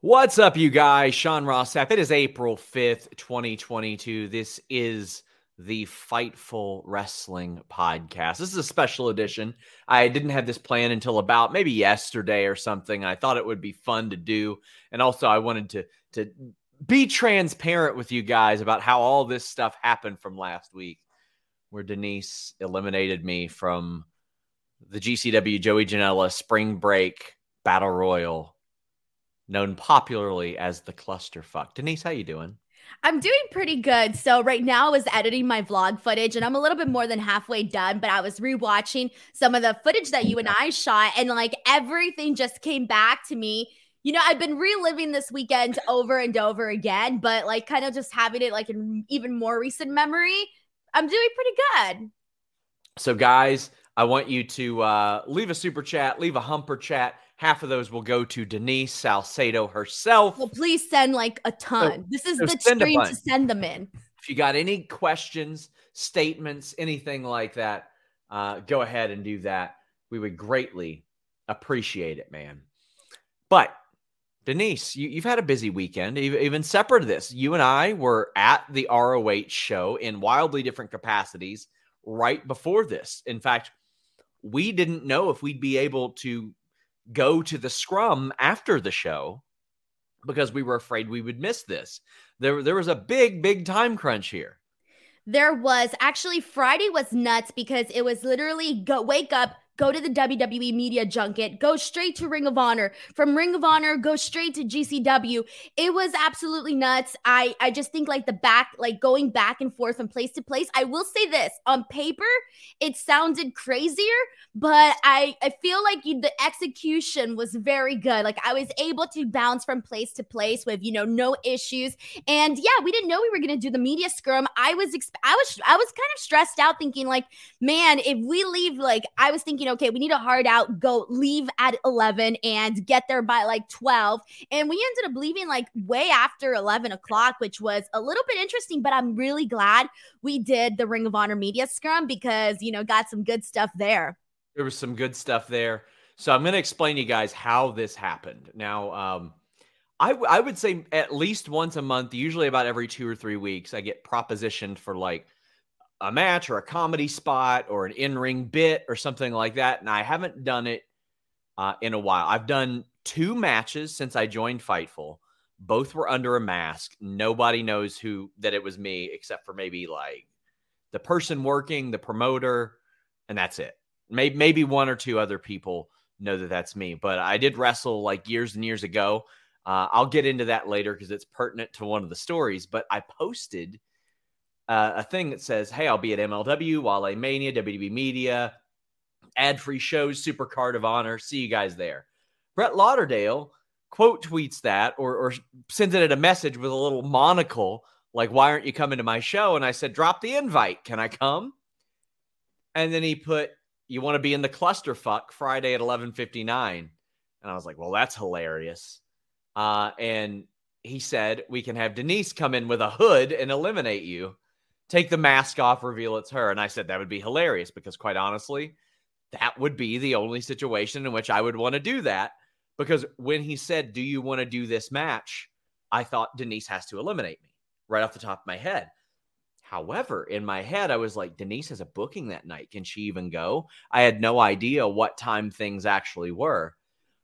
What's up, you guys? Sean Ross Sapp. It is April 5th, 2022. This is the Fightful Wrestling Podcast. This is a special edition. I didn't have this plan until about maybe yesterday or something. I thought it would be fun to do. And also I wanted to to be transparent with you guys about how all this stuff happened from last week, where Denise eliminated me from the GCW Joey Janela Spring Break Battle Royal known popularly as the clusterfuck. Denise, how you doing? I'm doing pretty good. So right now I was editing my vlog footage and I'm a little bit more than halfway done, but I was rewatching some of the footage that you and I shot and like everything just came back to me. You know, I've been reliving this weekend over and over again, but like kind of just having it like in even more recent memory. I'm doing pretty good. So guys, I want you to uh, leave a super chat, leave a humper chat Half of those will go to Denise Salcedo herself. Well, please send like a ton. So, this is so the stream to send them in. If you got any questions, statements, anything like that, uh, go ahead and do that. We would greatly appreciate it, man. But Denise, you, have had a busy weekend, even separate of this. You and I were at the ROH show in wildly different capacities right before this. In fact, we didn't know if we'd be able to go to the scrum after the show because we were afraid we would miss this. There, there was a big, big time crunch here. There was actually Friday was nuts because it was literally go wake up, go to the WWE media junket, go straight to Ring of Honor. From Ring of Honor, go straight to GCW. It was absolutely nuts. I I just think like the back, like going back and forth from place to place. I will say this on paper, it sounded crazier, but I I feel like you, the execution was very good. Like I was able to bounce from place to place with you know no issues. And yeah, we didn't know we were gonna do the media scrum. I was exp- I was I was kind of stressed out, thinking like, man, if we leave, like I was thinking okay, we need a hard out, go leave at 11 and get there by like 12. And we ended up leaving like way after 11 o'clock, which was a little bit interesting, but I'm really glad we did the Ring of Honor media scrum because, you know, got some good stuff there. There was some good stuff there. So I'm going to explain to you guys how this happened. Now, um, I, w- I would say at least once a month, usually about every two or three weeks, I get propositioned for like a match or a comedy spot or an in-ring bit or something like that and i haven't done it uh, in a while. I've done two matches since i joined fightful. Both were under a mask. Nobody knows who that it was me except for maybe like the person working the promoter and that's it. Maybe, maybe one or two other people know that that's me but i did wrestle like years and years ago. Uh, i'll get into that later because it's pertinent to one of the stories but i posted uh, a thing that says, "Hey, I'll be at MLW, Wale Mania, WWE Media, ad-free shows, Super Card of Honor. See you guys there." Brett Lauderdale quote tweets that or, or sends it a message with a little monocle like, "Why aren't you coming to my show?" And I said, "Drop the invite. Can I come?" And then he put, "You want to be in the clusterfuck Friday at 11:59." And I was like, "Well, that's hilarious." Uh, and he said, "We can have Denise come in with a hood and eliminate you." Take the mask off, reveal it's her. And I said that would be hilarious because, quite honestly, that would be the only situation in which I would want to do that. Because when he said, Do you want to do this match? I thought Denise has to eliminate me right off the top of my head. However, in my head, I was like, Denise has a booking that night. Can she even go? I had no idea what time things actually were.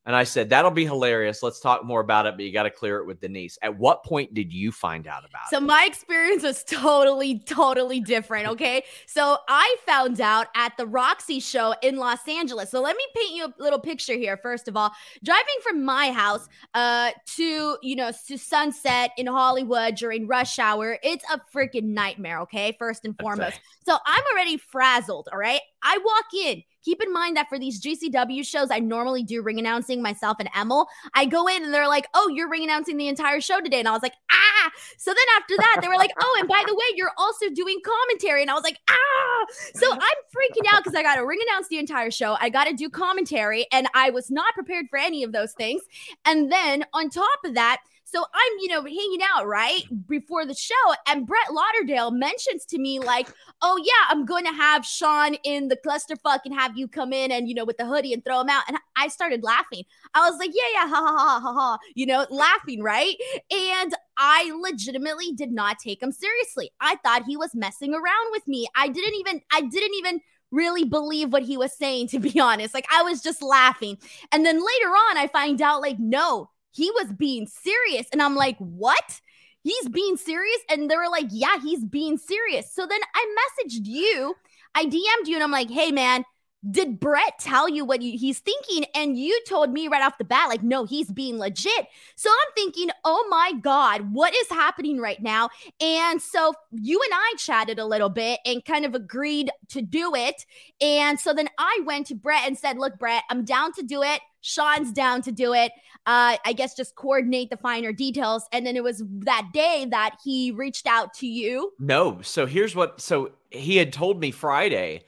And I said, that'll be hilarious. Let's talk more about it, but you got to clear it with Denise. At what point did you find out about so it? So, my experience was totally, totally different. Okay. so, I found out at the Roxy show in Los Angeles. So, let me paint you a little picture here. First of all, driving from my house uh, to, you know, to Sunset in Hollywood during rush hour, it's a freaking nightmare. Okay. First and foremost. So, I'm already frazzled. All right. I walk in. Keep in mind that for these GCW shows, I normally do ring announcing myself and Emil. I go in and they're like, oh, you're ring announcing the entire show today. And I was like, ah. So then after that, they were like, oh, and by the way, you're also doing commentary. And I was like, ah. So I'm freaking out because I got to ring announce the entire show. I got to do commentary. And I was not prepared for any of those things. And then on top of that, So I'm, you know, hanging out right before the show, and Brett Lauderdale mentions to me, like, oh, yeah, I'm going to have Sean in the clusterfuck and have you come in and, you know, with the hoodie and throw him out. And I started laughing. I was like, yeah, yeah, ha ha ha ha ha, you know, laughing, right? And I legitimately did not take him seriously. I thought he was messing around with me. I didn't even, I didn't even really believe what he was saying, to be honest. Like I was just laughing. And then later on, I find out, like, no, he was being serious. And I'm like, what? He's being serious? And they were like, yeah, he's being serious. So then I messaged you, I DM'd you, and I'm like, hey, man, did Brett tell you what he's thinking? And you told me right off the bat, like, no, he's being legit. So I'm thinking, oh my God, what is happening right now? And so you and I chatted a little bit and kind of agreed to do it. And so then I went to Brett and said, look, Brett, I'm down to do it. Sean's down to do it. Uh, I guess just coordinate the finer details. And then it was that day that he reached out to you. No. So here's what so he had told me Friday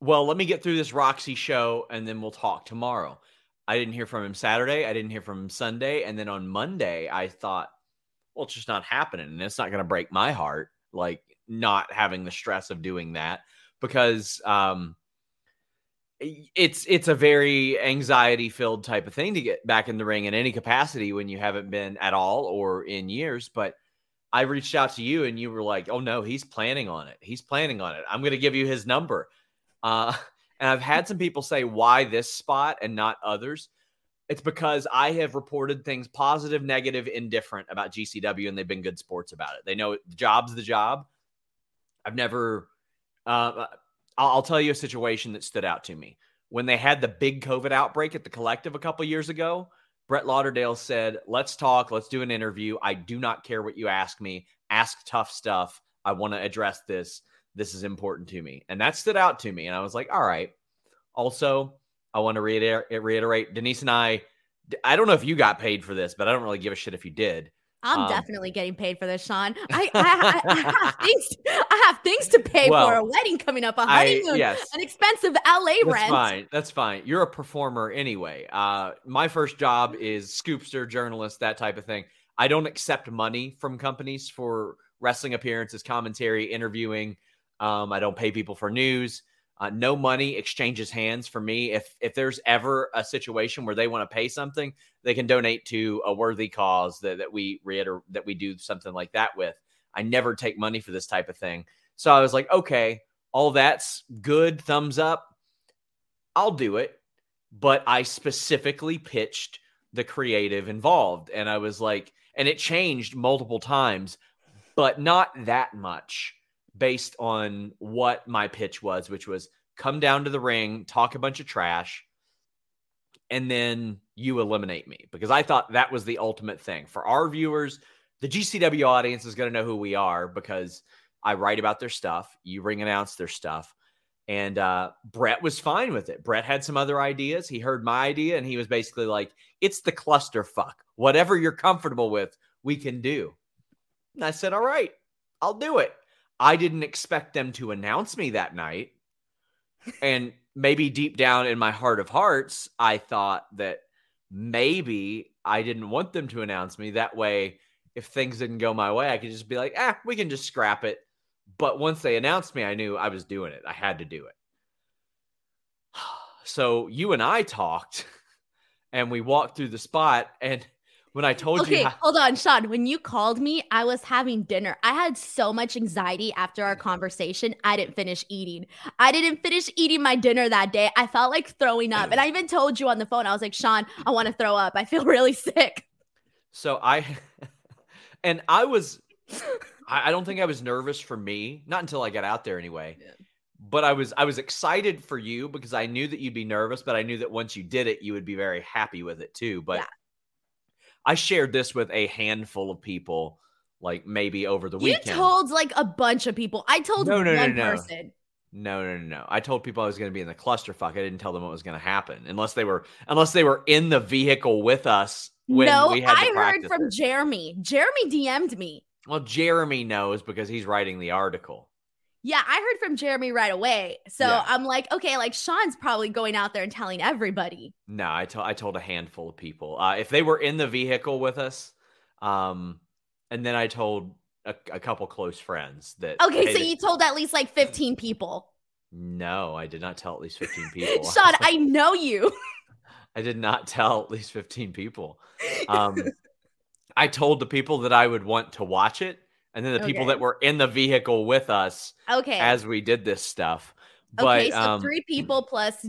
well, let me get through this Roxy show and then we'll talk tomorrow. I didn't hear from him Saturday. I didn't hear from him Sunday. And then on Monday, I thought, well, it's just not happening. And it's not going to break my heart, like not having the stress of doing that because um, it's it's a very anxiety filled type of thing to get back in the ring in any capacity when you haven't been at all or in years. But I reached out to you and you were like, oh no, he's planning on it. He's planning on it. I'm going to give you his number. Uh, and I've had some people say, why this spot and not others? It's because I have reported things positive, negative, indifferent about GCW, and they've been good sports about it. They know the job's the job. I've never, uh, I'll tell you a situation that stood out to me. When they had the big COVID outbreak at the collective a couple years ago, Brett Lauderdale said, Let's talk. Let's do an interview. I do not care what you ask me. Ask tough stuff. I want to address this this is important to me. And that stood out to me. And I was like, all right. Also, I want to reiterate, reiterate Denise and I, I don't know if you got paid for this, but I don't really give a shit if you did. I'm um, definitely getting paid for this, Sean. I, I, I, I, have, things, I have things to pay well, for a wedding coming up, a honeymoon, yes. an expensive LA rent. That's rent. fine. That's fine. You're a performer anyway. Uh, my first job is scoopster, journalist, that type of thing. I don't accept money from companies for wrestling appearances, commentary, interviewing. Um, I don't pay people for news. Uh, no money exchanges hands for me. If if there's ever a situation where they want to pay something, they can donate to a worthy cause that, that we reiter- that we do something like that with. I never take money for this type of thing. So I was like, okay, all that's good, thumbs up. I'll do it. But I specifically pitched the creative involved. And I was like, and it changed multiple times, but not that much based on what my pitch was, which was come down to the ring, talk a bunch of trash, and then you eliminate me because I thought that was the ultimate thing for our viewers. The GCW audience is going to know who we are because I write about their stuff, you ring announce their stuff. And uh, Brett was fine with it. Brett had some other ideas. He heard my idea and he was basically like, it's the clusterfuck. Whatever you're comfortable with, we can do. And I said, all right, I'll do it. I didn't expect them to announce me that night. and maybe deep down in my heart of hearts, I thought that maybe I didn't want them to announce me. That way, if things didn't go my way, I could just be like, ah, we can just scrap it. But once they announced me, I knew I was doing it. I had to do it. So you and I talked and we walked through the spot and when I told okay, you. Okay, hold on, Sean. When you called me, I was having dinner. I had so much anxiety after our conversation. I didn't finish eating. I didn't finish eating my dinner that day. I felt like throwing up. And I even told you on the phone, I was like, Sean, I want to throw up. I feel really sick. So I, and I was, I don't think I was nervous for me, not until I got out there anyway. Yeah. But I was I was excited for you because I knew that you'd be nervous, but I knew that once you did it, you would be very happy with it too. But yeah I shared this with a handful of people, like maybe over the weekend. You told like a bunch of people. I told no, no, one no, no. person. No, no, no, no. I told people I was going to be in the clusterfuck. I didn't tell them what was going to happen unless they were unless they were in the vehicle with us. When no, we had I heard from it. Jeremy. Jeremy DM'd me. Well, Jeremy knows because he's writing the article. Yeah, I heard from Jeremy right away. So yeah. I'm like, okay, like Sean's probably going out there and telling everybody. No, I told I told a handful of people. Uh, if they were in the vehicle with us, Um, and then I told a, a couple close friends that. Okay, so you told at least like 15 people. No, I did not tell at least 15 people. Sean, I know you. I did not tell at least 15 people. Um, I told the people that I would want to watch it, and then the people that were in the vehicle with us Okay. as we did this stuff. But okay, so um, three people plus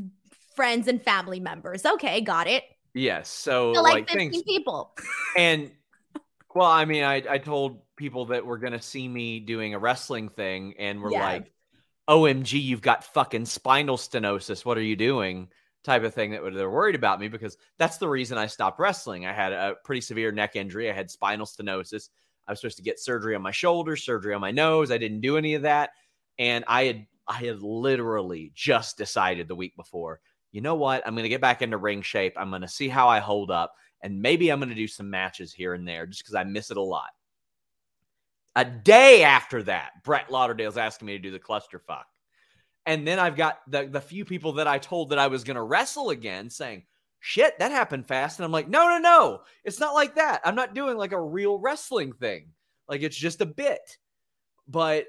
friends and family members. Okay, got it. yes, so So like, like 15 things people. and well, I mean, I I told people that were gonna see me doing a wrestling thing, and were Yeah. like, "OMG, you've got fucking spinal stenosis. What are you doing?" Type of thing that they're worried about me because that's the reason I stopped wrestling. I had a pretty severe neck injury. I had spinal stenosis. I was supposed to get surgery on my shoulder, surgery on my nose. I didn't do any of that, and I had I had literally just decided the week before. You know what? I'm going to get back into ring shape. I'm going to see how I hold up and maybe I'm going to do some matches here and there just because I miss it a lot. A day after that, Brett Lauderdale's asking me to do the clusterfuck. And then I've got the, the few people that I told that I was going to wrestle again saying, shit, that happened fast. And I'm like, no, no, no, it's not like that. I'm not doing like a real wrestling thing. Like it's just a bit. But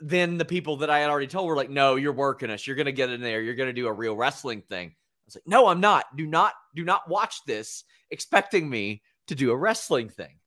then the people that I had already told were like, no, you're working us. You're going to get in there. You're going to do a real wrestling thing. I was like, no, I'm not. Do not, do not watch this expecting me to do a wrestling thing.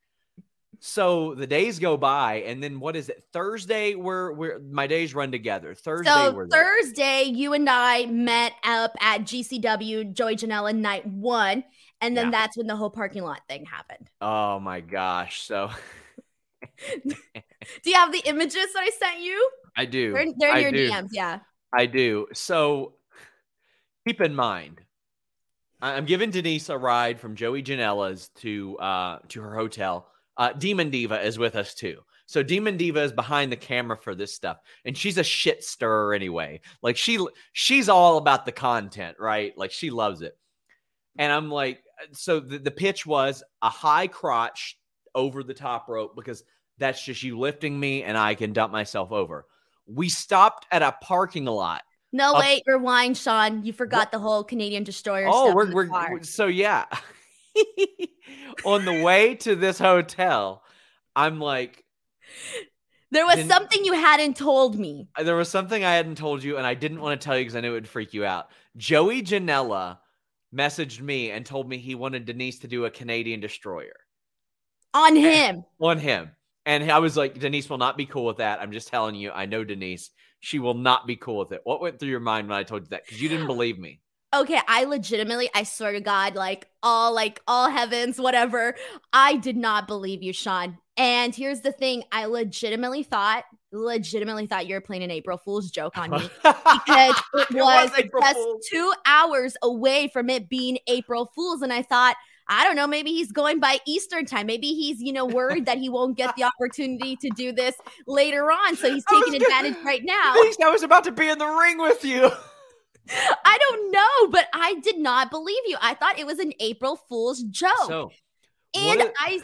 So the days go by, and then what is it? Thursday, we're we're my days run together. Thursday, So we're there. Thursday, you and I met up at GCW Joey Janela night one, and then Yeah. that's when the whole parking lot thing happened. Oh my gosh! So Do you have the images that I sent you? I do. They're, they're in I your do. DMs, yeah. I do. So keep in mind, I'm giving Denise a ride from Joey Janela's to uh to her hotel. Uh Demon Diva is with us too. So Demon Diva is behind the camera for this stuff, and she's a shit stirrer anyway. Like she she's all about the content, right? Like she loves it. And I'm like, so the, the pitch was a high crotch over the top rope because that's just you lifting me and I can dump myself over. We stopped at a parking lot No, wait, rewind, Sean. You forgot the whole Canadian destroyer Oh, stuff. we're, we're car. so yeah. On the way to this hotel, I'm like, There was something you hadn't told me. there was something I hadn't told you, and I didn't want to tell you because I knew it would freak you out. Joey Janela messaged me and told me he wanted Denise to do a Canadian destroyer On him. on him. And I was like, Denise will not be cool with that. I'm just telling you, I know Denise. She will not be cool with it. What went through your mind when I told you that? Because you didn't believe me. Okay, I legitimately, I swear to God, like all like all heavens, whatever. I did not believe you, Sean. And here's the thing, I legitimately thought, legitimately thought you were playing an April Fool's joke on me. Because it It was, just Fool's. two hours away from it being April Fool's. And I thought, I don't know, maybe he's going by Eastern time. Maybe he's, you know, worried that he won't get the opportunity to do this later on. So he's taking advantage right now. I was about to be in the ring with you. I don't know, but I did not believe you. I thought it was an April Fool's joke. So, and what I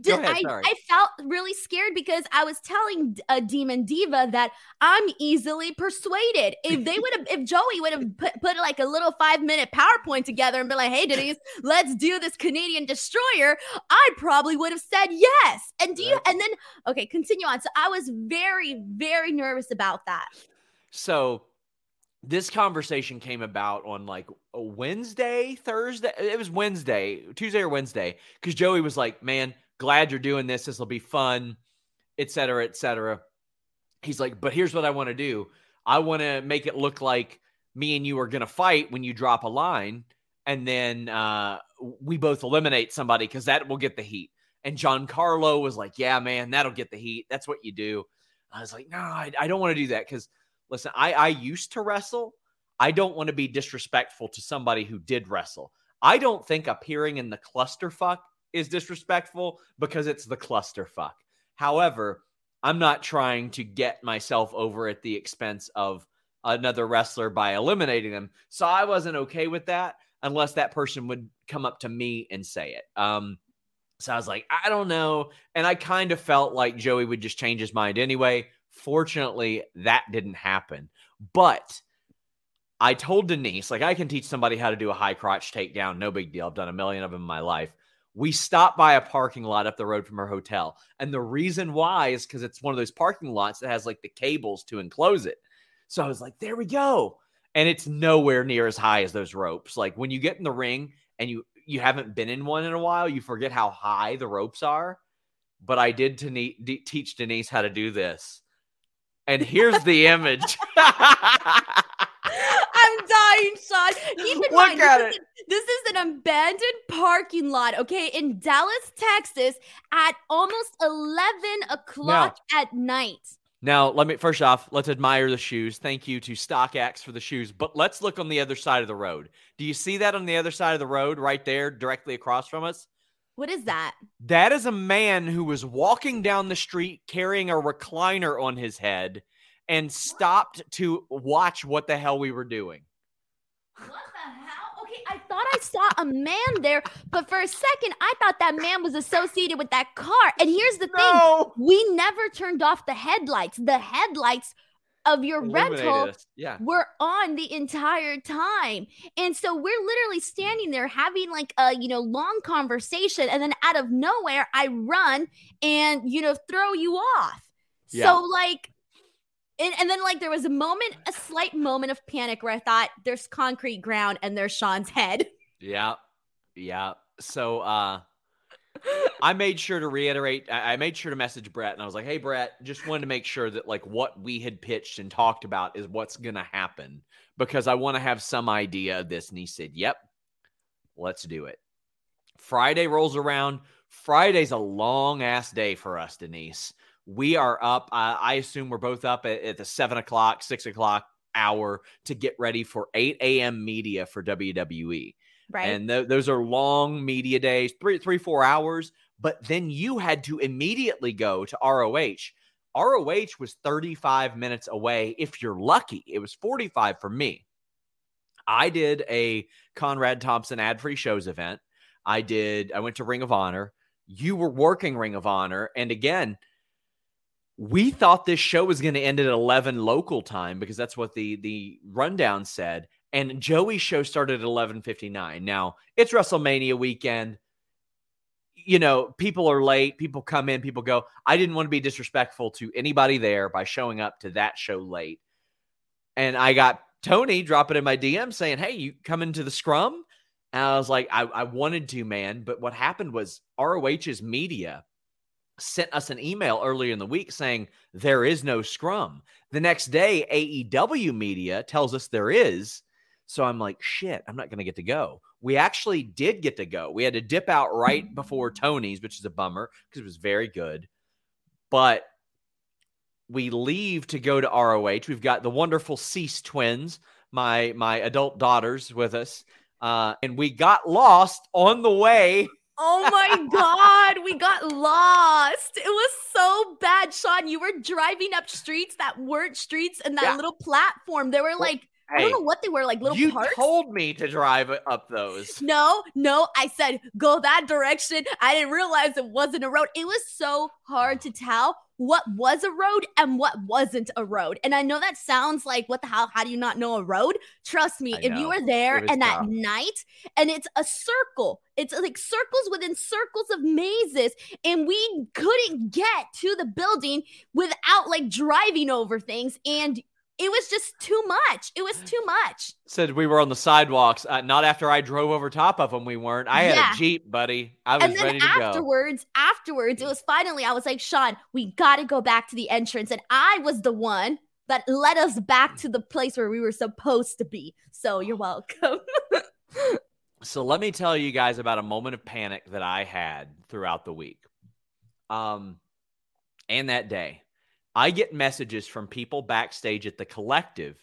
did ahead, I. I felt really scared because I was telling a demon diva that I'm easily persuaded. If they would have if Joey would have put, put like a little 5 minute PowerPoint together and been like, "Hey Denise, let's do this Canadian destroyer." I probably would have said yes. And do you and then okay, continue on. So I was very very nervous about that. So this conversation came about on like a Wednesday, Thursday. It was Wednesday, Tuesday or Wednesday, because Joey was like, "Man, glad you're doing this. This will be fun, et cetera, et cetera." He's like, "But here's what I want to do. I want to make it look like me and you are gonna fight when you drop a line, and then uh, we both eliminate somebody because that will get the heat." And John Carlo was like, "Yeah, man, that'll get the heat. That's what you do." I was like, "No, I, I don't want to do that because." Listen, I, I used to wrestle. I don't want to be disrespectful to somebody who did wrestle. I don't think appearing in the clusterfuck is disrespectful because it's the clusterfuck. However, I'm not trying to get myself over at the expense of another wrestler by eliminating them. So I wasn't okay with that unless that person would come up to me and say it. Um, so I was like, I don't know. And I kind of felt like Joey would just change his mind anyway. Fortunately, that didn't happen. But I told Denise, like, I can teach somebody how to do a high crotch takedown. No big deal. I've done a million of them in my life. we stopped by a parking lot up the road from her hotel. And the reason why is because it's one of those parking lots that has like the cables to enclose it. So I was like, there we go. And it's nowhere near as high as those ropes. Like when you get in the ring and you you haven't been in one in a while, you forget how high the ropes are. But I did to ne- teach Denise how to do this. And here's the image. I'm dying, Sean. Keep in Look mind, at this, is, this is an abandoned parking lot, okay, in Dallas, Texas, at almost 11 o'clock at night. Now, let me first off, let's admire the shoes. Thank you to StockX for the shoes. But let's look on the other side of the road. Do you see that on the other side of the road right there, directly across from us? What is that? That is a man who was walking down the street carrying a recliner on his head and stopped to watch what the hell we were doing. What the hell? Okay, I thought I saw a man there, but for a second, I thought that man was associated with that car. And here's the No. thing we never turned off the headlights. The headlights of your rental us. Yeah. were on the entire time. And so we're literally standing there having like a, you know, long conversation. And then out of nowhere, I run and, you know, throw you off. Yeah. So, like, and, and then like there was a moment, a slight moment of panic where I thought there's concrete ground and there's Sean's head. Yeah. Yeah. So uh I made sure to reiterate. I made sure to message Brett and I was like, hey Brett, just wanted to make sure that like what we had pitched and talked about is what's gonna happen because I want to have some idea of this. And he said, Yep, let's do it. Friday rolls around. Friday's a long ass day for us, Denise. We are up. Uh, I assume we're both up at, at the seven o'clock, six o'clock hour to get ready for 8 a.m. media for WWE. Right. And th- those are long media days, three, three, four hours. But then you had to immediately go to ROH. ROH was 35 minutes away. If you're lucky, it was 45 for me. I did a Conrad Thompson ad free shows event. I did, I went to Ring of Honor. You were working Ring of Honor. And again, we thought this show was going to end at 11 local time because that's what the the rundown said and joey's show started at 11.59 now it's wrestlemania weekend. You know people are late. People come in people go. I didn't want to be disrespectful to anybody there by showing up to that show late. And i got tony dropping in my dm saying hey you coming to the scrum? And i was like i, I wanted to man. But what happened was roh's media sent us an email earlier in the week saying there is no scrum. The next day, AEW media tells us there is. So I'm like, shit, I'm not going to get to go. We actually did get to go. We had to dip out right before Tony's, which is a bummer because it was very good. But we leave to go to ROH. We've got the wonderful Cease twins, my my adult daughters with us. Uh, and we got lost on the way Oh my God, we got lost. It was so bad. Sean, you were driving up streets that weren't streets and that Yeah. little platform. There were like, I don't know what they were, like little parts. you parks. told me to drive up those. no, no, I said go that direction. I didn't realize it wasn't a road. It was so hard to tell what was a road and what wasn't a road. And I know that sounds like what the hell? How do you not know a road? Trust me, I if you were there and at night and it's a circle, it's like circles within circles of mazes, and we couldn't get to the building without like driving over things. And it was just too much. It was too much. Said we were on the sidewalks. Uh, not after I drove over top of them. We weren't. I had Yeah. a jeep, buddy. I was and then ready to go. afterwards, afterwards, it was finally, I was like, Sean, we got to go back to the entrance. And I was the one that led us back to the place where we were supposed to be. So you're welcome. So let me tell you guys about a moment of panic that I had throughout the week. Um, and that day, I get messages from people backstage at the collective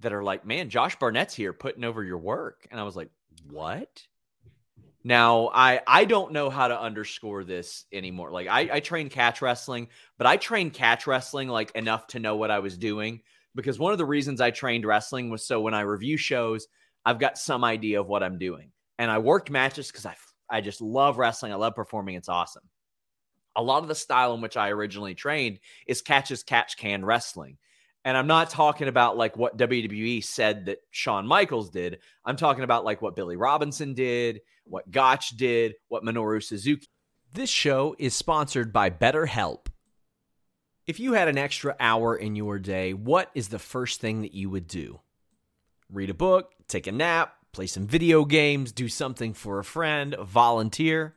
that are like, "Man, Josh Barnett's here putting over your work," and I was like, "What?" Now, I I don't know how to underscore this anymore. Like, I I train catch wrestling, but I trained catch wrestling like enough to know what I was doing because one of the reasons I trained wrestling was so when I review shows, I've got some idea of what I'm doing. And I worked matches because I, I just love wrestling. I love performing. It's awesome. A lot of the style in which I originally trained is catch as catch can wrestling. And I'm not talking about like what WWE said that Shawn Michaels did. I'm talking about like what Billy Robinson did, what Gotch did, what Minoru Suzuki. This show is sponsored by BetterHelp. If you had an extra hour in your day, what is the first thing that you would do? Read a book, take a nap, play some video games, do something for a friend, volunteer.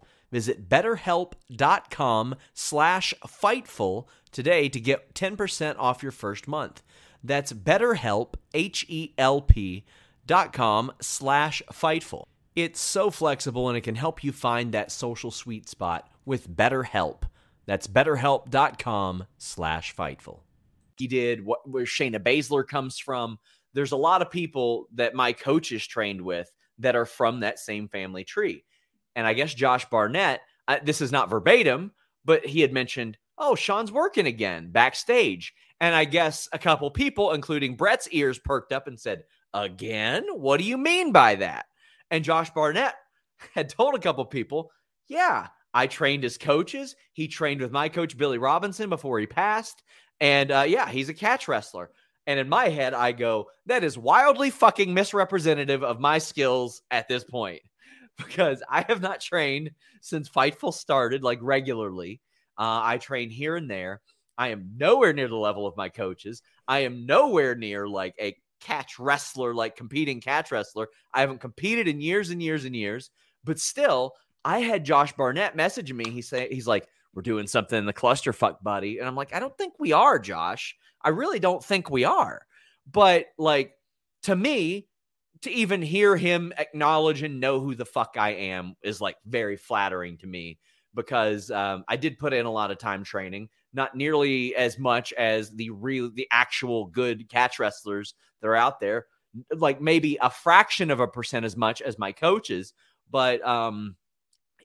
Visit betterhelp.com slash Fightful today to get 10% off your first month. That's betterhelp, H-E-L-P dot com slash Fightful. It's so flexible and it can help you find that social sweet spot with BetterHelp. That's betterhelp.com slash Fightful. He did what where Shayna Baszler comes from. There's a lot of people that my coaches trained with that are from that same family tree. And I guess Josh Barnett, this is not verbatim, but he had mentioned, oh, Sean's working again backstage. And I guess a couple people, including Brett's ears, perked up and said, Again? What do you mean by that? And Josh Barnett had told a couple people, Yeah, I trained his coaches. He trained with my coach, Billy Robinson, before he passed. And uh, yeah, he's a catch wrestler. And in my head, I go, that is wildly fucking misrepresentative of my skills at this point because I have not trained since Fightful started like regularly. Uh, I train here and there. I am nowhere near the level of my coaches. I am nowhere near like a catch wrestler, like competing catch wrestler. I haven't competed in years and years and years, but still, I had Josh Barnett messaging me. He say he's like, "We're doing something in the clusterfuck, buddy," and I'm like, "I don't think we are, Josh. I really don't think we are." But like to me, to even hear him acknowledge and know who the fuck I am is like very flattering to me because um, I did put in a lot of time training, not nearly as much as the real, the actual good catch wrestlers that are out there, like maybe a fraction of a percent as much as my coaches, but um,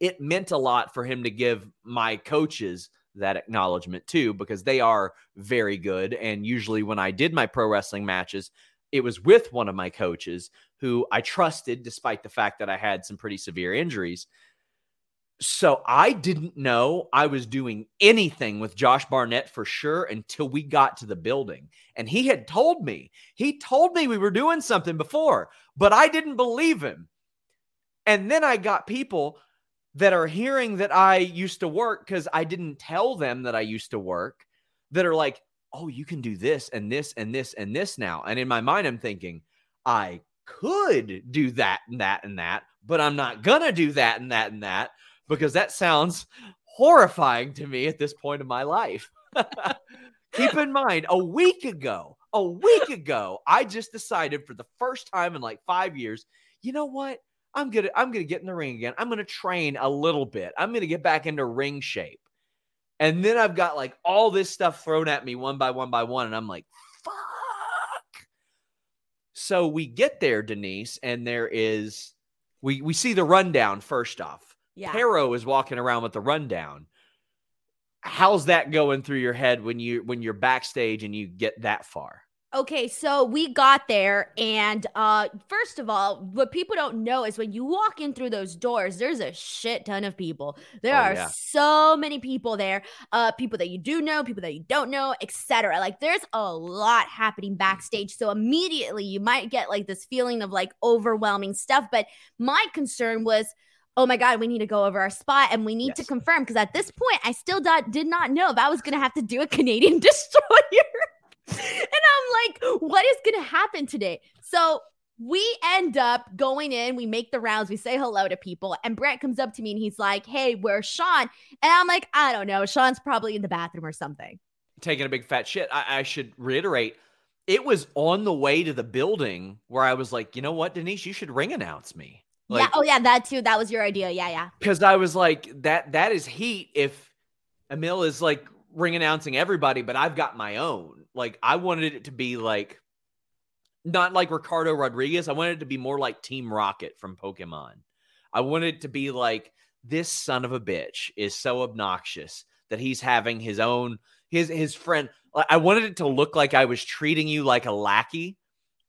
it meant a lot for him to give my coaches that acknowledgement too because they are very good. And usually when I did my pro wrestling matches it was with one of my coaches who I trusted despite the fact that I had some pretty severe injuries so I didn't know I was doing anything with Josh Barnett for sure until we got to the building. And he had told me, he told me we were doing something before, but I didn't believe him. And then I got people that are hearing that I used to work because I didn't tell them that I used to work that are like, oh, you can do this and this and this and this now. And in my mind, I'm thinking, I could do that and that and that, but I'm not to do that and that and that because that sounds horrifying to me at this point in my life. Keep in mind, a week ago, a week ago, I just decided for the first time in like five years, you know what? I'm gonna I'm gonna get in the ring again. I'm gonna train a little bit. I'm gonna get back into ring shape. And then I've got like all this stuff thrown at me one by one by one, and I'm like. So we get there, Denise, and there is we we see the rundown first off. Yeah. Pero is walking around with the rundown. How's that going through your head when you when you're backstage and you get that far? Okay, so we got there, and uh, first of all, what people don't know is when you walk in through those doors, there's a shit ton of people. There oh, are yeah. so many people there, uh, people that you do know, people that you don't know, etc. Like, there's a lot happening backstage. So immediately, you might get like this feeling of like overwhelming stuff. But my concern was oh my god we need to go over our spot and we need yes. to confirm because at this point i still did not know if i was going to have to do a canadian destroyer and i'm like, what is going to happen today? So we end up going in, we make the rounds, we say hello to people, and Brent comes up to me and he's like, Hey, where's Sean? And I'm like, I don't know. Sean's probably in the bathroom or something. Taking a big fat shit. I, I should reiterate, it was on the way to the building where I was like, you know what, Denise, you should ring announce me. Like, yeah. Oh, yeah. That too. That was your idea. Yeah. Yeah. Because I was like, that that is heat if Emil is like ring announcing everybody, but I've got my own. Like, I wanted it to be like, not like Ricardo Rodriguez. I wanted it to be more like Team Rocket from Pokemon. I wanted it to be like, this son of a bitch is so obnoxious that he's having his own his his friend. I wanted it to look like I was treating you like a lackey,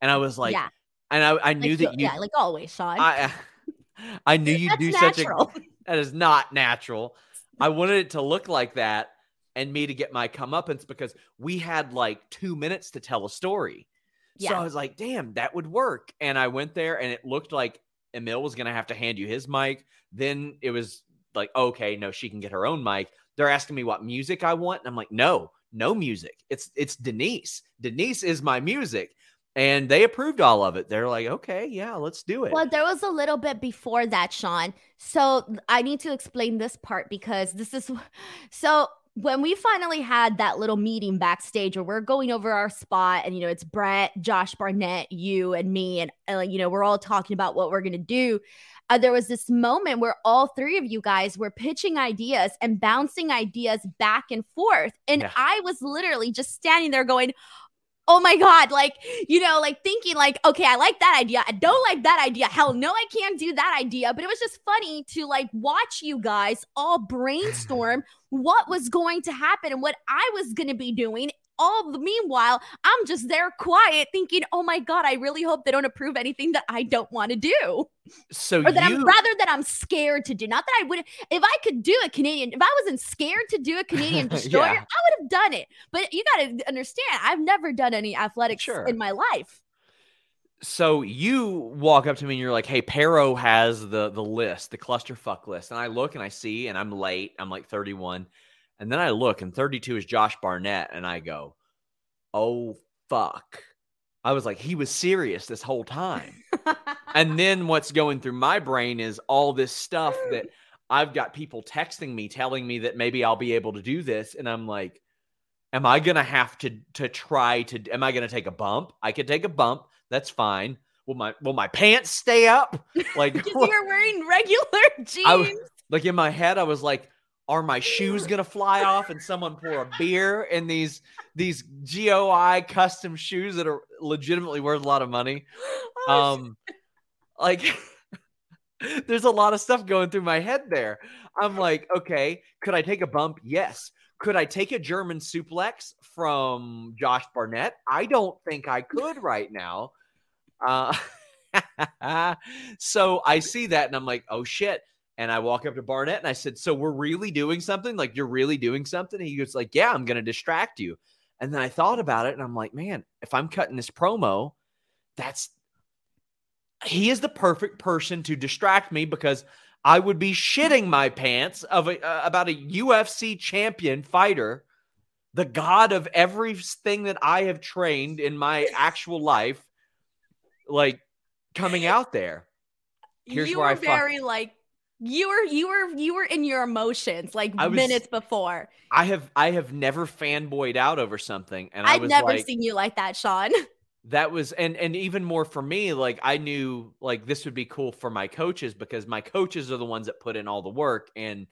and I was like, yeah. and I, I knew like, that you, yeah, like always, Sean. I, I knew you do natural. such a that is not natural. I wanted it to look like that, and me to get my comeuppance because we had like two minutes to tell a story. Yeah. So I was like, damn, that would work. And I went there and it looked like Emil was going to have to hand you his mic. Then it was like, okay, no, she can get her own mic. They're asking me what music I want. And I'm like, no, no music. It's it's Denise. Denise is my music. And they approved all of it. They're like, okay, yeah, let's do it. Well, there was a little bit before that, Sean. So I need to explain this part because this is so when we finally had that little meeting backstage where we're going over our spot and you know it's brett josh barnett you and me and, and you know we're all talking about what we're going to do uh, there was this moment where all three of you guys were pitching ideas and bouncing ideas back and forth and yeah. i was literally just standing there going oh my god like you know like thinking like okay i like that idea. I don't like that idea. Hell no i can't do that idea. But it was just funny to like watch you guys all brainstorm what was going to happen and what i was going to be doing all the meanwhile, I'm just there quiet thinking, oh my God, I really hope they don't approve anything that I don't want to do. So or that you... I'm rather that I'm scared to do. Not that I would if I could do a Canadian, if I wasn't scared to do a Canadian destroyer, yeah. I would have done it. But you gotta understand, I've never done any athletics sure. in my life. So you walk up to me and you're like, "Hey, Pero has the the list, the clusterfuck list," and I look and I see, and I'm late. I'm like 31, and then I look, and 32 is Josh Barnett. And I go, oh, fuck. I was like, he was serious this whole time. and then what's going through my brain is all this stuff that I've got people texting me telling me that maybe I'll be able to do this. And I'm like, am I going to have to to try to am I going to take a bump? I could take a bump. That's fine. Will my will my pants stay up? Like you're wearing regular jeans. I, like in my head I was like are my shoes gonna fly off and someone pour a beer in these these GOI custom shoes that are legitimately worth a lot of money? Oh, um, like there's a lot of stuff going through my head there. I'm like, okay, could I take a bump? Yes. Could I take a German suplex from Josh Barnett? I don't think I could right now. Uh, so I see that and I'm like, oh shit. And I walk up to Barnett and I said, So we're really doing something? Like, you're really doing something? And he goes, like, Yeah, I'm going to distract you. And then I thought about it and I'm like, man, if I'm cutting this promo, that's he is the perfect person to distract me because I would be shitting my pants of a, uh, about a UFC champion fighter, the god of everything that I have trained in my actual life, like coming out there. Here's you where I very fuck- like you were you were you were in your emotions like was, minutes before. I have I have never fanboyed out over something, and I've never like, seen you like that, Sean. That was and and even more for me. Like I knew like this would be cool for my coaches because my coaches are the ones that put in all the work and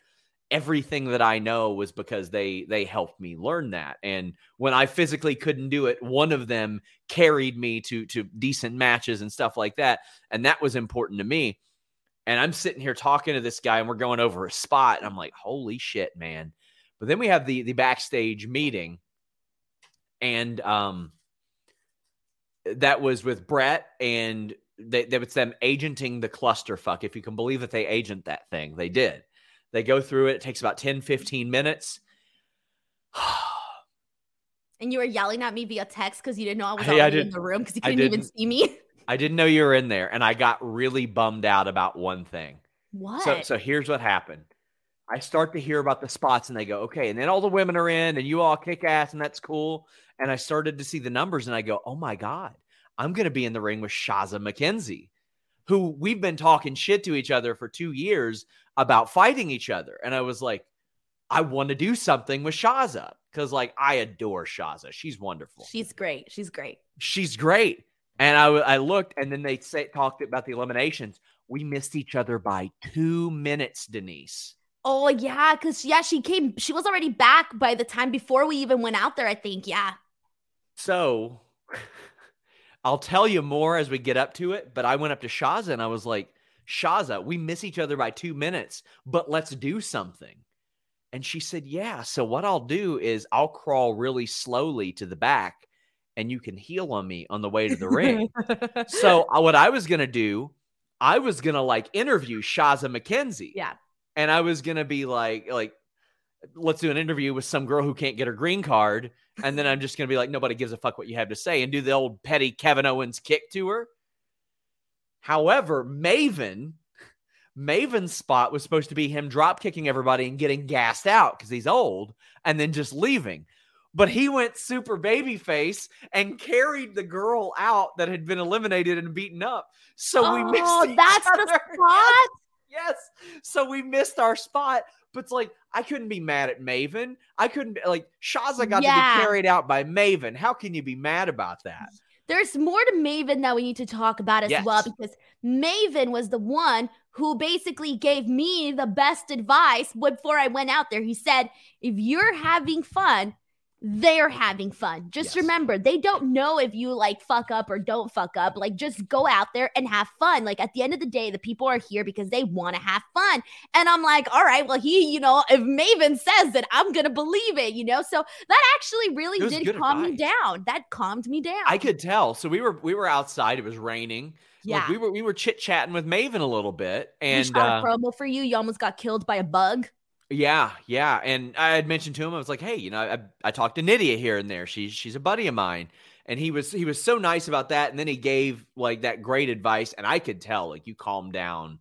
everything that I know was because they they helped me learn that. And when I physically couldn't do it, one of them carried me to to decent matches and stuff like that, and that was important to me. And I'm sitting here talking to this guy and we're going over a spot. And I'm like, holy shit, man. But then we have the the backstage meeting. And um that was with Brett and they, that was them agenting the clusterfuck. If you can believe that they agent that thing, they did. They go through it. It takes about 10, 15 minutes. and you were yelling at me via text because you didn't know I was hey, in the room because you couldn't even see me. I didn't know you were in there, and I got really bummed out about one thing. What? So, so here's what happened. I start to hear about the spots and they go, okay. And then all the women are in and you all kick ass and that's cool. And I started to see the numbers and I go, oh my God, I'm going to be in the ring with Shazza McKenzie, who we've been talking shit to each other for two years about fighting each other. And I was like, I want to do something with Shazza because, like, I adore Shazza. She's wonderful. She's great. She's great. She's great. And I, I looked, and then they say, talked about the eliminations. We missed each other by two minutes, Denise. Oh yeah, because yeah, she came. She was already back by the time before we even went out there. I think. Yeah. So, I'll tell you more as we get up to it. But I went up to Shazza and I was like, Shazza, we miss each other by two minutes, but let's do something. And she said, Yeah. So what I'll do is I'll crawl really slowly to the back and you can heal on me on the way to the ring. so uh, what I was gonna do, I was gonna like interview Shazza McKenzie. Yeah and I was gonna be like, like, let's do an interview with some girl who can't get her green card, and then I'm just gonna be like, nobody gives a fuck what you have to say, and do the old petty Kevin Owens kick to her. However, Maven, Maven's spot was supposed to be him drop kicking everybody and getting gassed out because he's old, and then just leaving. But he went super baby face and carried the girl out that had been eliminated and beaten up. So oh, we missed. Oh, that's other. the spot yes. So we missed our spot. But it's like I couldn't be mad at Maven. I couldn't like Shazza got yeah. to be carried out by Maven. How can you be mad about that? There's more to Maven that we need to talk about as yes. well because Maven was the one who basically gave me the best advice before I went out there. He said, if you're having fun, they're having fun. Just yes. remember, they don't know if you like fuck up or don't fuck up. Like, just go out there and have fun. Like, at the end of the day, the people are here because they want to have fun. And I'm like, all right, well, he, you know, if Maven says it, I'm going to believe it, you know? So that actually really did calm advice. me down. That calmed me down. I could tell. So we were, we were outside. It was raining. Yeah. Like we were, we were chit chatting with Maven a little bit. And, we shot uh, promo for you. You almost got killed by a bug. Yeah, yeah, and I had mentioned to him, I was like, "Hey, you know, I, I talked to Nidia here and there. She's she's a buddy of mine." And he was he was so nice about that, and then he gave like that great advice, and I could tell like you calmed down.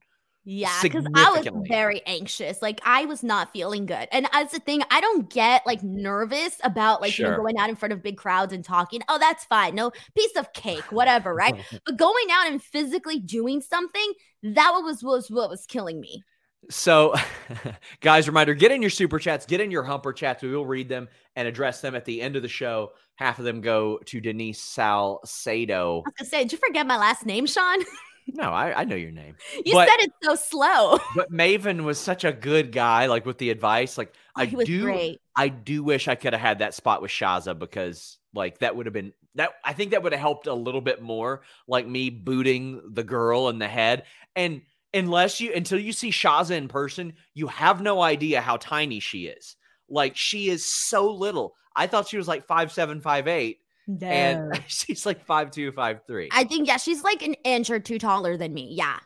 Yeah, because I was very anxious. Like I was not feeling good, and that's the thing. I don't get like nervous about like sure. you know going out in front of big crowds and talking. Oh, that's fine. No piece of cake, whatever, right? but going out and physically doing something that was was what was killing me. So, guys, reminder get in your super chats, get in your humper chats. We will read them and address them at the end of the show. Half of them go to Denise Salcedo. I was say, did you forget my last name, Sean? No, I, I know your name. You but, said it so slow. but Maven was such a good guy, like with the advice. Like oh, I do, great. I do wish I could have had that spot with Shazza because, like, that would have been that. I think that would have helped a little bit more, like me booting the girl in the head and unless you until you see Shazza in person, you have no idea how tiny she is. Like she is so little. I thought she was like five seven, five eight. No. And she's like five two, five three. I think yeah, she's like an inch or two taller than me. Yeah.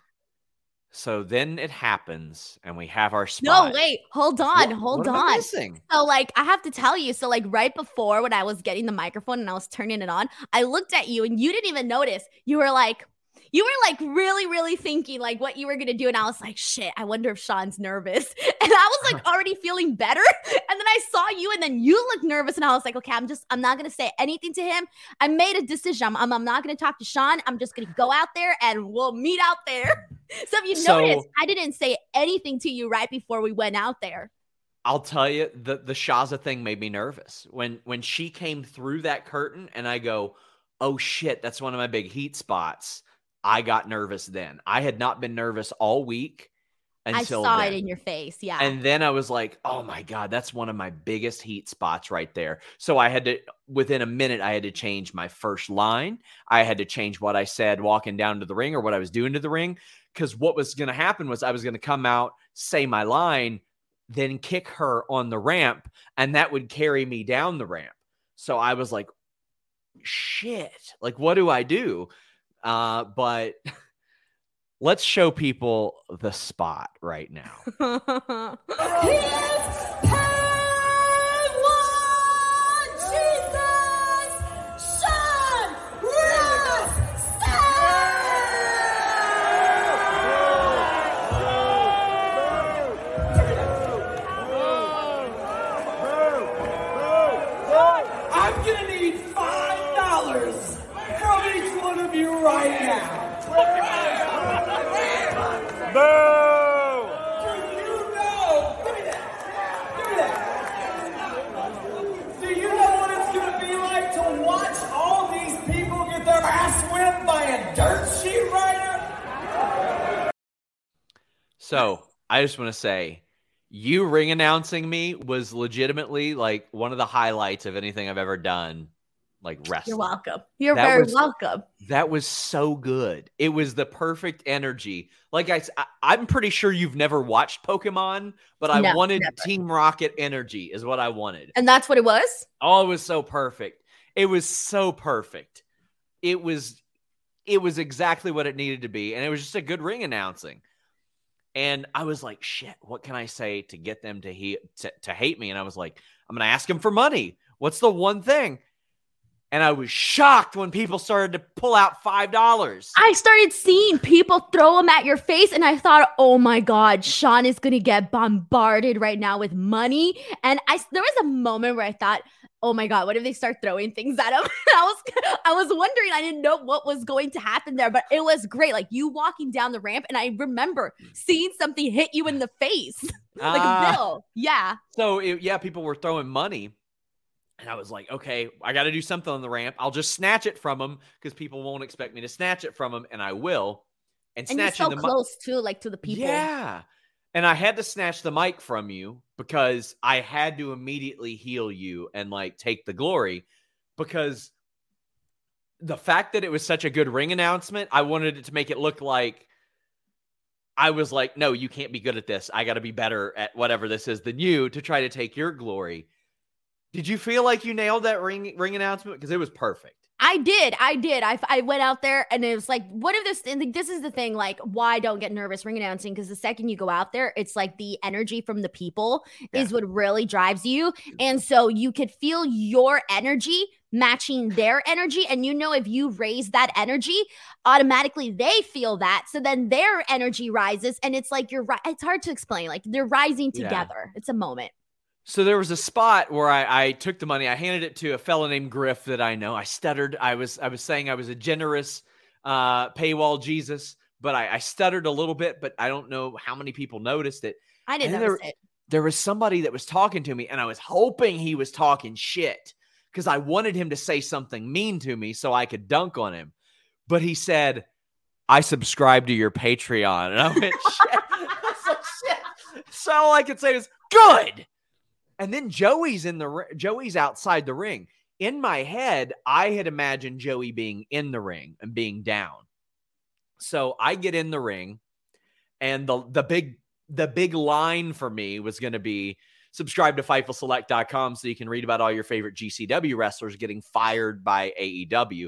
So then it happens, and we have our spot. No, wait, hold on, what, hold what on. So, like, I have to tell you. So, like, right before when I was getting the microphone and I was turning it on, I looked at you, and you didn't even notice. You were like, you were like really, really thinking like what you were gonna do. And I was like, shit, I wonder if Sean's nervous. And I was like already feeling better. And then I saw you and then you looked nervous. And I was like, okay, I'm just, I'm not gonna say anything to him. I made a decision. I'm, I'm, I'm not gonna talk to Sean. I'm just gonna go out there and we'll meet out there. so if you so, notice, I didn't say anything to you right before we went out there. I'll tell you, the the Shazza thing made me nervous. When when she came through that curtain and I go, oh shit, that's one of my big heat spots. I got nervous then. I had not been nervous all week until I saw then. it in your face. Yeah. And then I was like, oh my God, that's one of my biggest heat spots right there. So I had to, within a minute, I had to change my first line. I had to change what I said walking down to the ring or what I was doing to the ring. Because what was going to happen was I was going to come out, say my line, then kick her on the ramp, and that would carry me down the ramp. So I was like, shit, like, what do I do? Uh, but let's show people the spot right now. I just want to say, you ring announcing me was legitimately like one of the highlights of anything I've ever done. Like wrestling. You're welcome. You're That very was- welcome. That was so good. It was the perfect energy. Like I, I am pretty sure you've never watched Pokemon, but I No, wanted never. Team Rocket energy, is what I wanted. And that's what it was? Oh, it was so perfect. It was so perfect. It was, it was exactly what it needed to be, and it was just a good ring announcing. And I was like, "Shit, what can I say to get them to he to, to hate me?" And I was like, "I'm gonna ask them for money. What's the one thing?" And I was shocked when people started to pull out five dollars. I started seeing people throw them at your face, and I thought, oh my God, Sean is going to get bombarded right now with money. And I, there was a moment where I thought, oh my God, what if they start throwing things at him? I was, I was wondering, I didn't know what was going to happen there, but it was great. Like you walking down the ramp, and I remember seeing something hit you in the face, like Ah. a bill. Yeah. So it, yeah, people were throwing money, and I was like, okay, I got to do something on the ramp. I'll just snatch it from them because people won't expect me to snatch it from them, and I will. And, And you're snatching so the close too, like to the people. Yeah, and I had to snatch the mic from you because I had to immediately heal you and like take the glory because the fact that it was such a good ring announcement, I wanted it to make it look like. I was like, no, you can't be good at this. I got to be better at whatever this is than you to try to take your glory. Did you feel like you nailed that ring ring announcement because it was perfect? I did. I did. I, I went out there and it was like, what if this? And like, this is the thing. Like, why don't get nervous ring announcing? Because the second you go out there, it's like the energy from the people is what really drives you. And so you could feel your energy matching their energy. And you know, if you raise that energy, automatically they feel that. So then their energy rises. And it's like you're right. It's hard to explain. Like they're rising Yeah. together. It's a moment. So there was a spot where I, I took the money. I handed it to a fellow named Griff that I know. I stuttered. I was I was saying I was a generous uh, paywall Jesus, but I, I stuttered a little bit. But I don't know how many people noticed it. I didn't notice there- it. There was somebody that was talking to me, and I was hoping he was talking shit because I wanted him to say something mean to me so I could dunk on him. But he said, "I subscribe to your Patreon," and I went, "Shit." "Shit." So all I could say is, "Good." And then Joey's in the Joey's outside the ring. In my head, I had imagined Joey being in the ring and being down. So I get in the ring, and the the big the big line for me was going to be subscribe to FightfulSelect.com so you can read about all your favorite GCW wrestlers getting fired by AEW.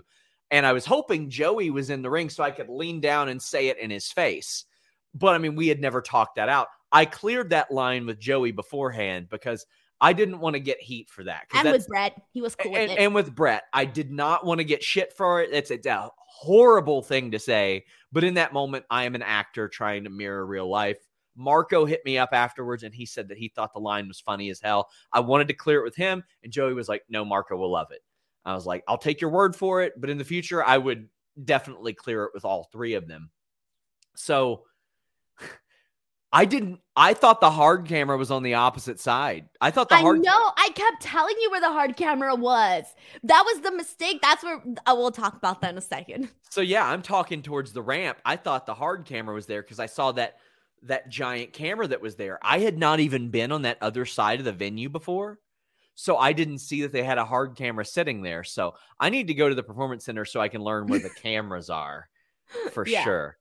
And I was hoping Joey was in the ring so I could lean down and say it in his face. But I mean, we had never talked that out. I cleared that line with Joey beforehand because I didn't want to get heat for that. And with Brett, he was cool with and, it. and with Brett, I did not want to get shit for it. It's, it's a horrible thing to say, but in that moment, I am an actor trying to mirror real life. Marco hit me up afterwards and he said that he thought the line was funny as hell. I wanted to clear it with him, and Joey was like, No, Marco will love it. I was like, I'll take your word for it, but in the future, I would definitely clear it with all three of them. So I didn't, I thought the hard camera was on the opposite side. I thought the I hard know. I kept telling you where the hard camera was. That was the mistake. That's where I will talk about that in a second. So yeah, I'm talking towards the ramp. I thought the hard camera was there because I saw that that giant camera that was there. I had not even been on that other side of the venue before. So I didn't see that they had a hard camera sitting there. So I need to go to the performance center so I can learn where the cameras are for Yeah. sure.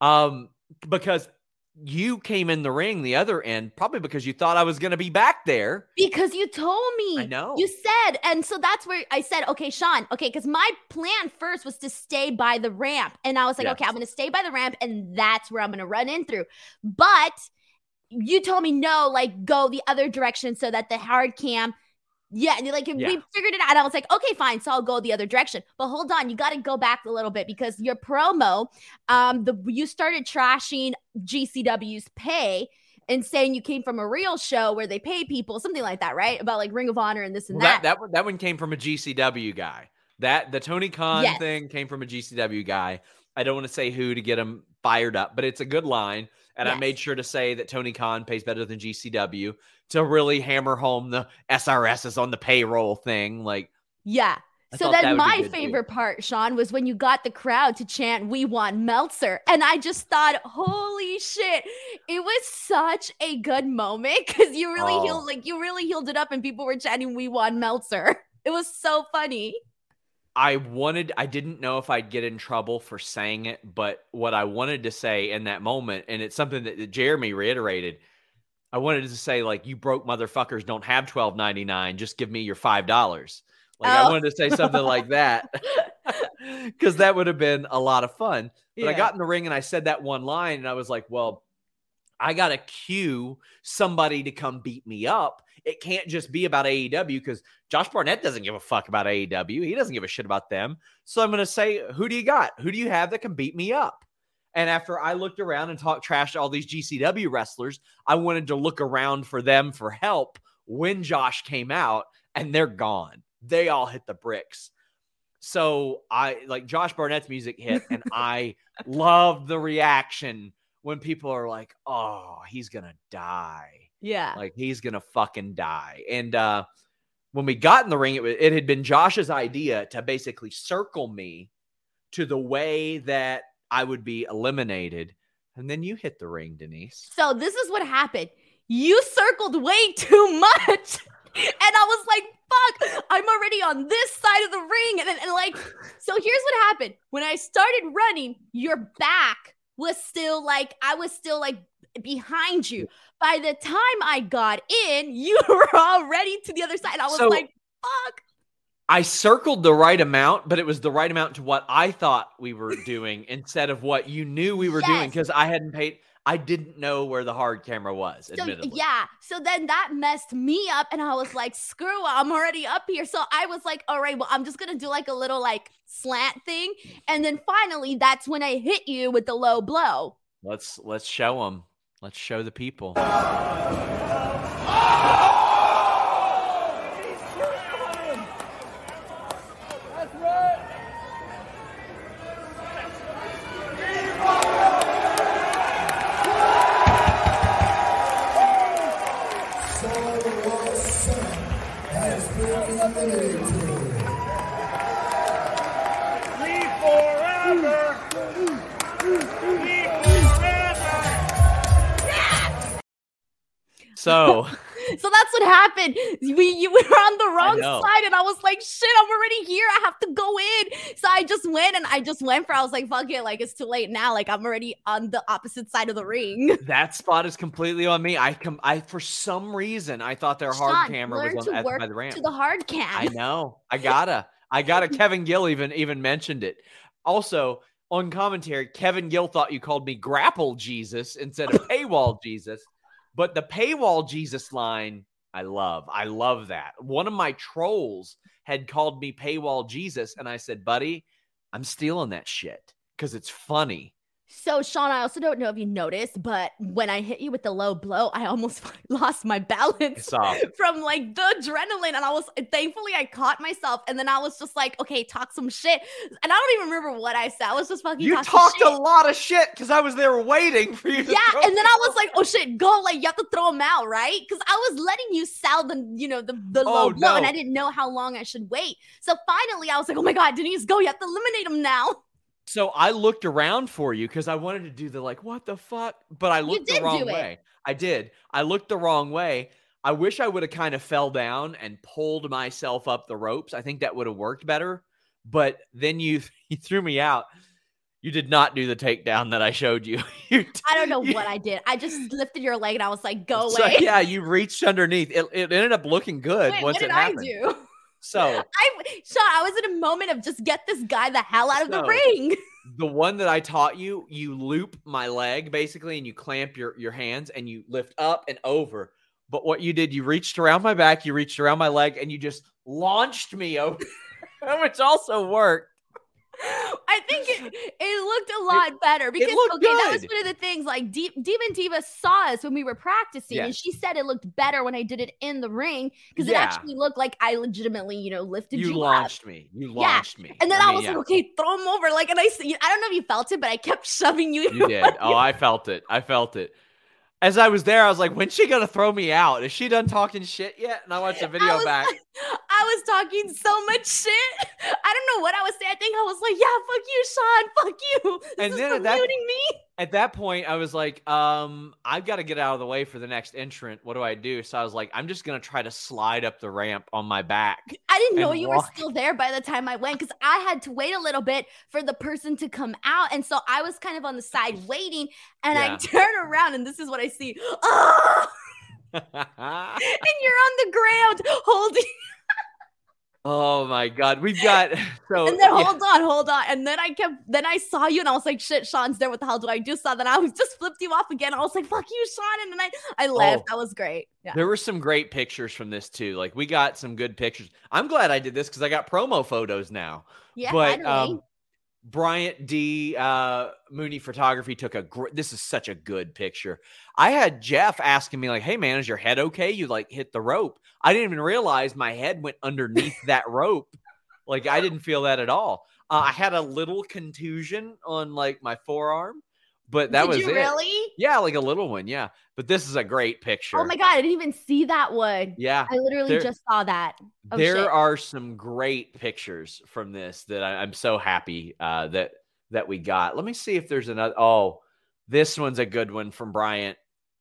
Um because you came in the ring the other end probably because you thought I was going to be back there. Because you told me. I know. You said. And so that's where I said, okay, Sean, okay, because my plan first was to stay by the ramp. And I was like, Yes. okay, I'm going to stay by the ramp and that's where I'm going to run in through. But you told me, no, like go the other direction so that the hard cam. Yeah, and like Yeah. we figured it out. I was like, okay, fine, so I'll go the other direction. But hold on, you got to go back a little bit because your promo, um, the you started trashing GCW's pay, and saying you came from a real show where they pay people, something like that, right? About like Ring of Honor and this and Well, that. that, that one- that one came from a GCW guy. That the Tony Khan Yes. thing came from a GCW guy. I don't want to say who to get him fired up, but it's a good line. And I made sure to say that Tony Khan pays better than GCW to really hammer home the SRS is on the payroll thing. Like, Yeah. I So then my good, too. favorite part, Sean, was when you got the crowd to chant "We want Meltzer," and I just thought, "Holy shit!" It was such a good moment because you really Oh. healed, like you really healed it up, and people were chanting "We want Meltzer." It was so funny. I wanted, I didn't know if I'd get in trouble for saying it, but what I wanted to say in that moment, and it's something that Jeremy reiterated, I wanted to say, like, you broke motherfuckers don't have twelve ninety nine. Just give me your five dollars. Like, I Oh. wanted to say something like that because that would have been a lot of fun. But I got in the ring and I said that one line, and I was like, well, I got to cue somebody to come beat me up. It can't just be about AEW because Josh Barnett doesn't give a fuck about AEW. He doesn't give a shit about them. So I'm going to say, who do you got? Who do you have that can beat me up? And after I looked around and talked trash to all these GCW wrestlers, I wanted to look around for them for help when Josh came out, and they're gone. They all hit the bricks. So I like Josh Barnett's music hit, and I loved the reaction when people are like, "Oh, he's gonna die." yeah. like he's gonna fucking die and uh when we got in the ring it, wa- it had been josh's idea to basically circle me to the way that i would be eliminated and then you hit the ring denise So this is what happened. You circled way too much. And I was like, fuck, I'm already on this side of the ring. And then and like, so here's what happened. When I started running, your back was still like, I was still like behind you. By the time I got in, you were already to the other side. I was So- like, fuck. i circled the right amount but it was the right amount to what i thought we were doing instead of what you knew we were doing because i hadn't paid i didn't know where the hard camera was So admittedly. yeah, so then that messed me up, and I was like, "Screw I'm already up here." So I was like, "All right, well, I'm just gonna do like a little like slant thing," and then finally, that's when I hit you with the low blow. let's let's show them let's show the people so So that's what happened. We you were on the wrong side, and I was like, "Shit, I'm already here. I have to go in." So I just went, and I just went for. I was like, "Fuck it, like it's too late now. Like I'm already on the opposite side of the ring." That spot is completely on me. I come. I for some reason I thought their hard camera was on at, by the ramp. to the hard cam. I know. I gotta. I gotta. Kevin Gill even even mentioned it. Also on commentary, Kevin Gill thought you called me Grapple Jesus instead of Paywall Jesus, but the Paywall Jesus line I love. I love that. One of my trolls had called me Paywall Jesus, and I said, "Buddy, I'm stealing that shit because it's funny." So, Sean, I also don't know if you noticed, but when I hit you with the low blow, I almost lost my balance from like the adrenaline. And I was thankfully I caught myself. And then I was just like, okay, talk some shit. And I don't even remember what I said. I was just fucking You talked a lot of shit because I was there waiting for you. To yeah, and then I was like, "Oh shit, go!" Like you have to throw him out, right? Because I was letting you sell the, you know, the the low Oh, blow, and. I didn't know how long I should wait. So finally, I was like, "Oh my god, Denise, go! You have to eliminate him now." So I looked around for you because I wanted to do the like, what the fuck? But I looked the wrong way. I did. I looked the wrong way. I wish I would have kind of fell down and pulled myself up the ropes. I think that would have worked better. But then you you threw me out. You did not do the takedown that I showed you. You I don't know you- what I did. I just lifted your leg, and I was like, "Go So, away." yeah, you reached underneath. It, it ended up looking good Wait, once what did it I do? So I Sean, I was in a moment of just get this guy the hell out of the ring. the one that I taught you, you loop my leg basically and you clamp your, your hands and you lift up and over. But what you did, you reached around my back, you reached around my leg, and you just launched me over, which also worked. I I think it, it looked a lot better because okay, that was one of the things. Like Demon Diva saw us when we were practicing, Yeah. and she said it looked better when I did it in the ring because it actually looked like I legitimately, you know, lifted you, You up. launched me. You Yeah. launched me. And then I, mean, was yeah. like, okay, throw him over. Like, and I, I don't know if you felt it, but I kept shoving you. You did. Oh, I felt it. I felt it. As I was there, I was like, when's she gonna throw me out? Is she done talking shit yet? And I watched the video back. I was talking so much shit. I don't know what I was saying. I think I was like, yeah, fuck you, Sean. Fuck you. This And then at that- me. At that point, I was like, um, I've got to get out of the way for the next entrant. What do I do? So I was like, I'm just gonna try to slide up the ramp on my back. I didn't know you walk. were still there by the time I went because I had to wait a little bit for the person to come out. And so I was kind of on the side waiting and I turn around and this is what I see. Oh, and you're on the ground holding. oh my god, we've got so And then Oh, yeah. hold on, hold on. And then I kept, then I saw you and I was like, shit, Sean's there. What the hell do I do? So then I was just flipped you off again. I was like, fuck you, Sean. And then I, I left. Oh. That was great. Yeah. There were some great pictures from this too. Like we got some good pictures. I'm glad I did this because I got promo photos now. Yeah. but um, Bryant T uh, Mooney Photography took a. Gr- this is such a good picture. I had Jeff asking me like, "Hey man, is your head okay? You like hit the rope?" I didn't even realize my head went underneath that rope. Like I didn't feel that at all. Uh, I had a little contusion on like my forearm, but that Did was you it. really? Yeah, like a little one. Yeah, but this is a great picture. Oh my God. I didn't even see that one. Yeah, I literally There- just saw that. Oh, there shit. are some great pictures from this that I, I'm so happy uh, that that we got. Let me see if there's another. Oh, this one's a good one from Bryant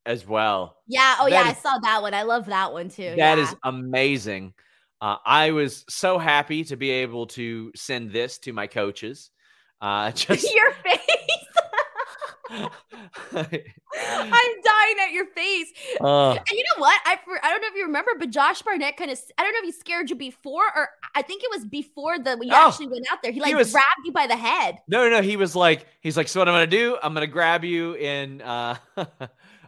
as well. Yeah. Oh, That yeah. is- I saw that one. I love that one too. That yeah. is amazing. Uh, I was so happy to be able to send this to my coaches. Uh, just your face. I'm dying at your face. Uh, And you know what? I I don't know if you remember, but Josh Barnett kind of I don't know if he scared you before or I think it was before the we Oh, actually went out there. He like was- grabbed you by the head. No, no, no. He was like, he's like, so what I'm gonna do? I'm gonna grab you in uh,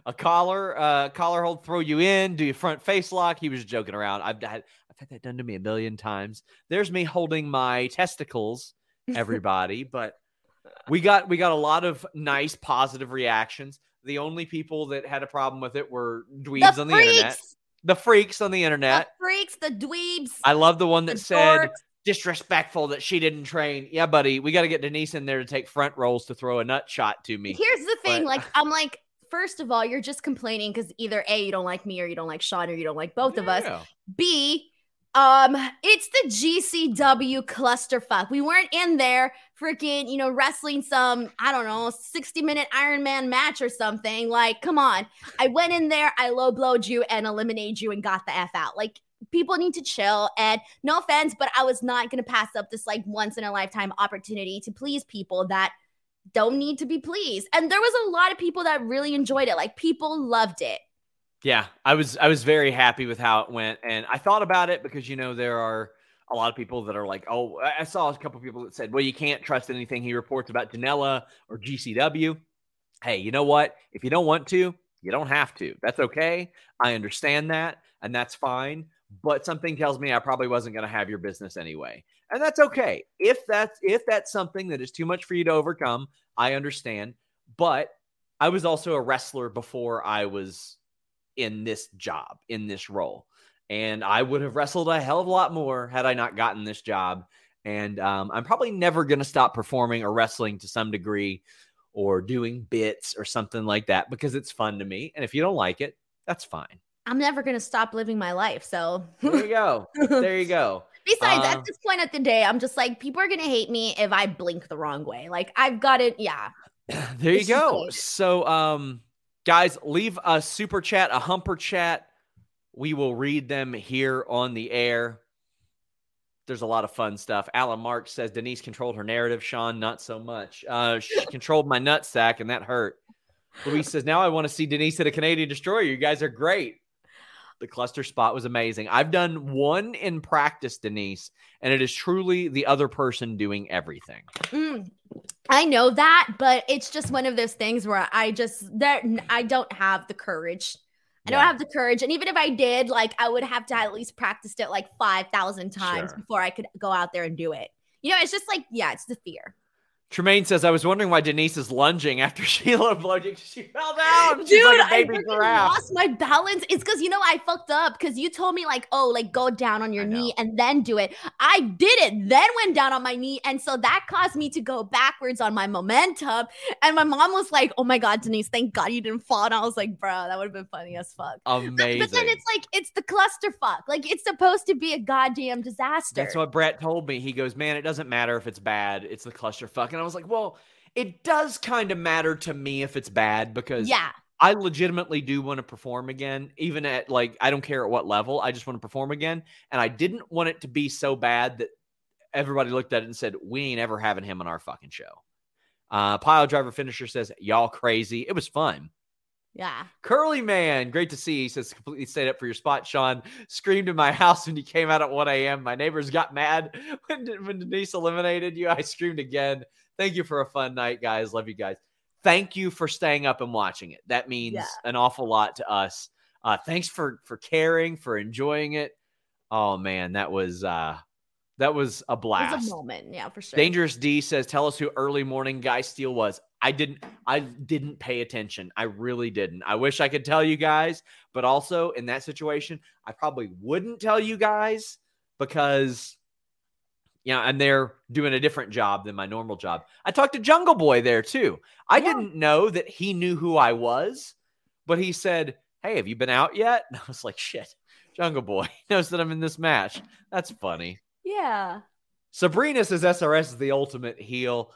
a collar, uh, collar hold, throw you in, do your front face lock. He was joking around. I've had, I've had that done to me a million times. There's me holding my testicles, everybody. but we got, we got a lot of nice, positive reactions. The only people that had a problem with it were dweebs the on the internet, the freaks on the internet. the freaks, the dweebs. I love the one that the said dorks. disrespectful that she didn't train. Yeah, buddy, we got to get Denise in there to take front rolls to throw a nut shot to me. Here's the thing, But- like I'm like, first of all, you're just complaining because either A, you don't like me, or you don't like Sean, or you don't like both of us. B, um, it's the GCW clusterfuck. We weren't in there freaking, you know, wrestling some, I don't know, 60 minute Iron Man match or something. Like, come on. I went in there, I low blowed you and eliminated you and got the F out. Like, people need to chill. And no offense, but I was not going to pass up this like once in a lifetime opportunity to please people that don't need to be pleased. And there was a lot of people that really enjoyed it. Like, people loved it. Yeah, I was I was very happy with how it went, and I thought about it because you know there are a lot of people that are like, oh, I saw a couple people that said, well, you can't trust anything he reports about Janela or GCW. Hey, you know what? If you don't want to, you don't have to. That's okay. I understand that, and that's fine. But something tells me I probably wasn't going to have your business anyway, and that's okay. If that's if that's something that is too much for you to overcome, I understand. But I was also a wrestler before I was in this job, in this role. And I would have wrestled a hell of a lot more had I not gotten this job. And um, I'm probably never going to stop performing or wrestling to some degree or doing bits or something like that because it's fun to me. And if you don't like it, that's fine. I'm never going to stop living my life. So, There you go. there you go. Besides, Uh, at this point of the day, I'm just like, people are gonna hate me if I blink the wrong way. Like I've got it. Yeah. there you It's go. So, um, guys, leave a super chat, a humper chat. We will read them here on the air. There's a lot of fun stuff. Alan Mark says Denise controlled her narrative. Sean, not so much. Uh, she controlled my nut sack, and that hurt. Luis says, Now I want to see Denise at a Canadian Destroyer. You guys are great. The cluster spot was amazing. I've done one in practice, Denise, and it is truly the other person doing everything. Mm. I know that, but it's just one of those things where I just that I don't have the courage. I don't have the courage, and even if I did, like I would have to at least practiced it like five thousand times Sure. before I could go out there and do it. You know, it's just like yeah, it's the fear. Tremaine says, I was wondering why Denise is lunging after Sheila blowed She fell down. She's Dude, like I baby freaking giraffe. lost my balance. It's because you know I fucked up because you told me like, oh, like go down on your I know. knee and then do it. I did it, then went down on my knee, and so that caused me to go backwards on my momentum. And my mom was like, "Oh my god, Denise, thank God you didn't fall." And I was like, "Bro, that would have been funny as fuck." But, Amazing. but then it's like it's the clusterfuck. Like it's supposed to be a goddamn disaster. That's what Brett told me. He goes, Man, it doesn't matter if it's bad. It's the clusterfuck. And I was like, Well, it does kind of matter to me if it's bad because yeah, I legitimately do want to perform again, even at like, I don't care at what level. I just want to perform again. And I didn't want it to be so bad that everybody looked at it and said, We ain't ever having him on our fucking show. Uh, Pile Driver Finisher says, Y'all crazy. It was fun. yeah. Curly Man, great to see. He says, completely stayed up for your spot, Sean. Screamed in my house when you came out at 1 a.m. My neighbors got mad when, when Denise eliminated you. I screamed again. Thank you for a fun night, guys. Love you guys. Thank you for staying up and watching it. That means Yeah. an awful lot to us. Uh, thanks for for caring, for enjoying it. Oh man, that was uh that was a It blast. was a moment, yeah, for sure. Dangerous D says, "Tell us who early morning guy Steele was." I didn't. I didn't pay attention. I really didn't. I wish I could tell you guys, but also in that situation, I probably wouldn't tell you guys because, yeah, and they're doing a different job than my normal job. I talked to Jungle Boy there too. I Yeah. didn't know that he knew who I was, but he said, "Hey, have you been out yet?" And I was like, "Shit." Jungle Boy knows that I'm in this match. That's funny. Yeah. Sabrina says SRS is the ultimate heel.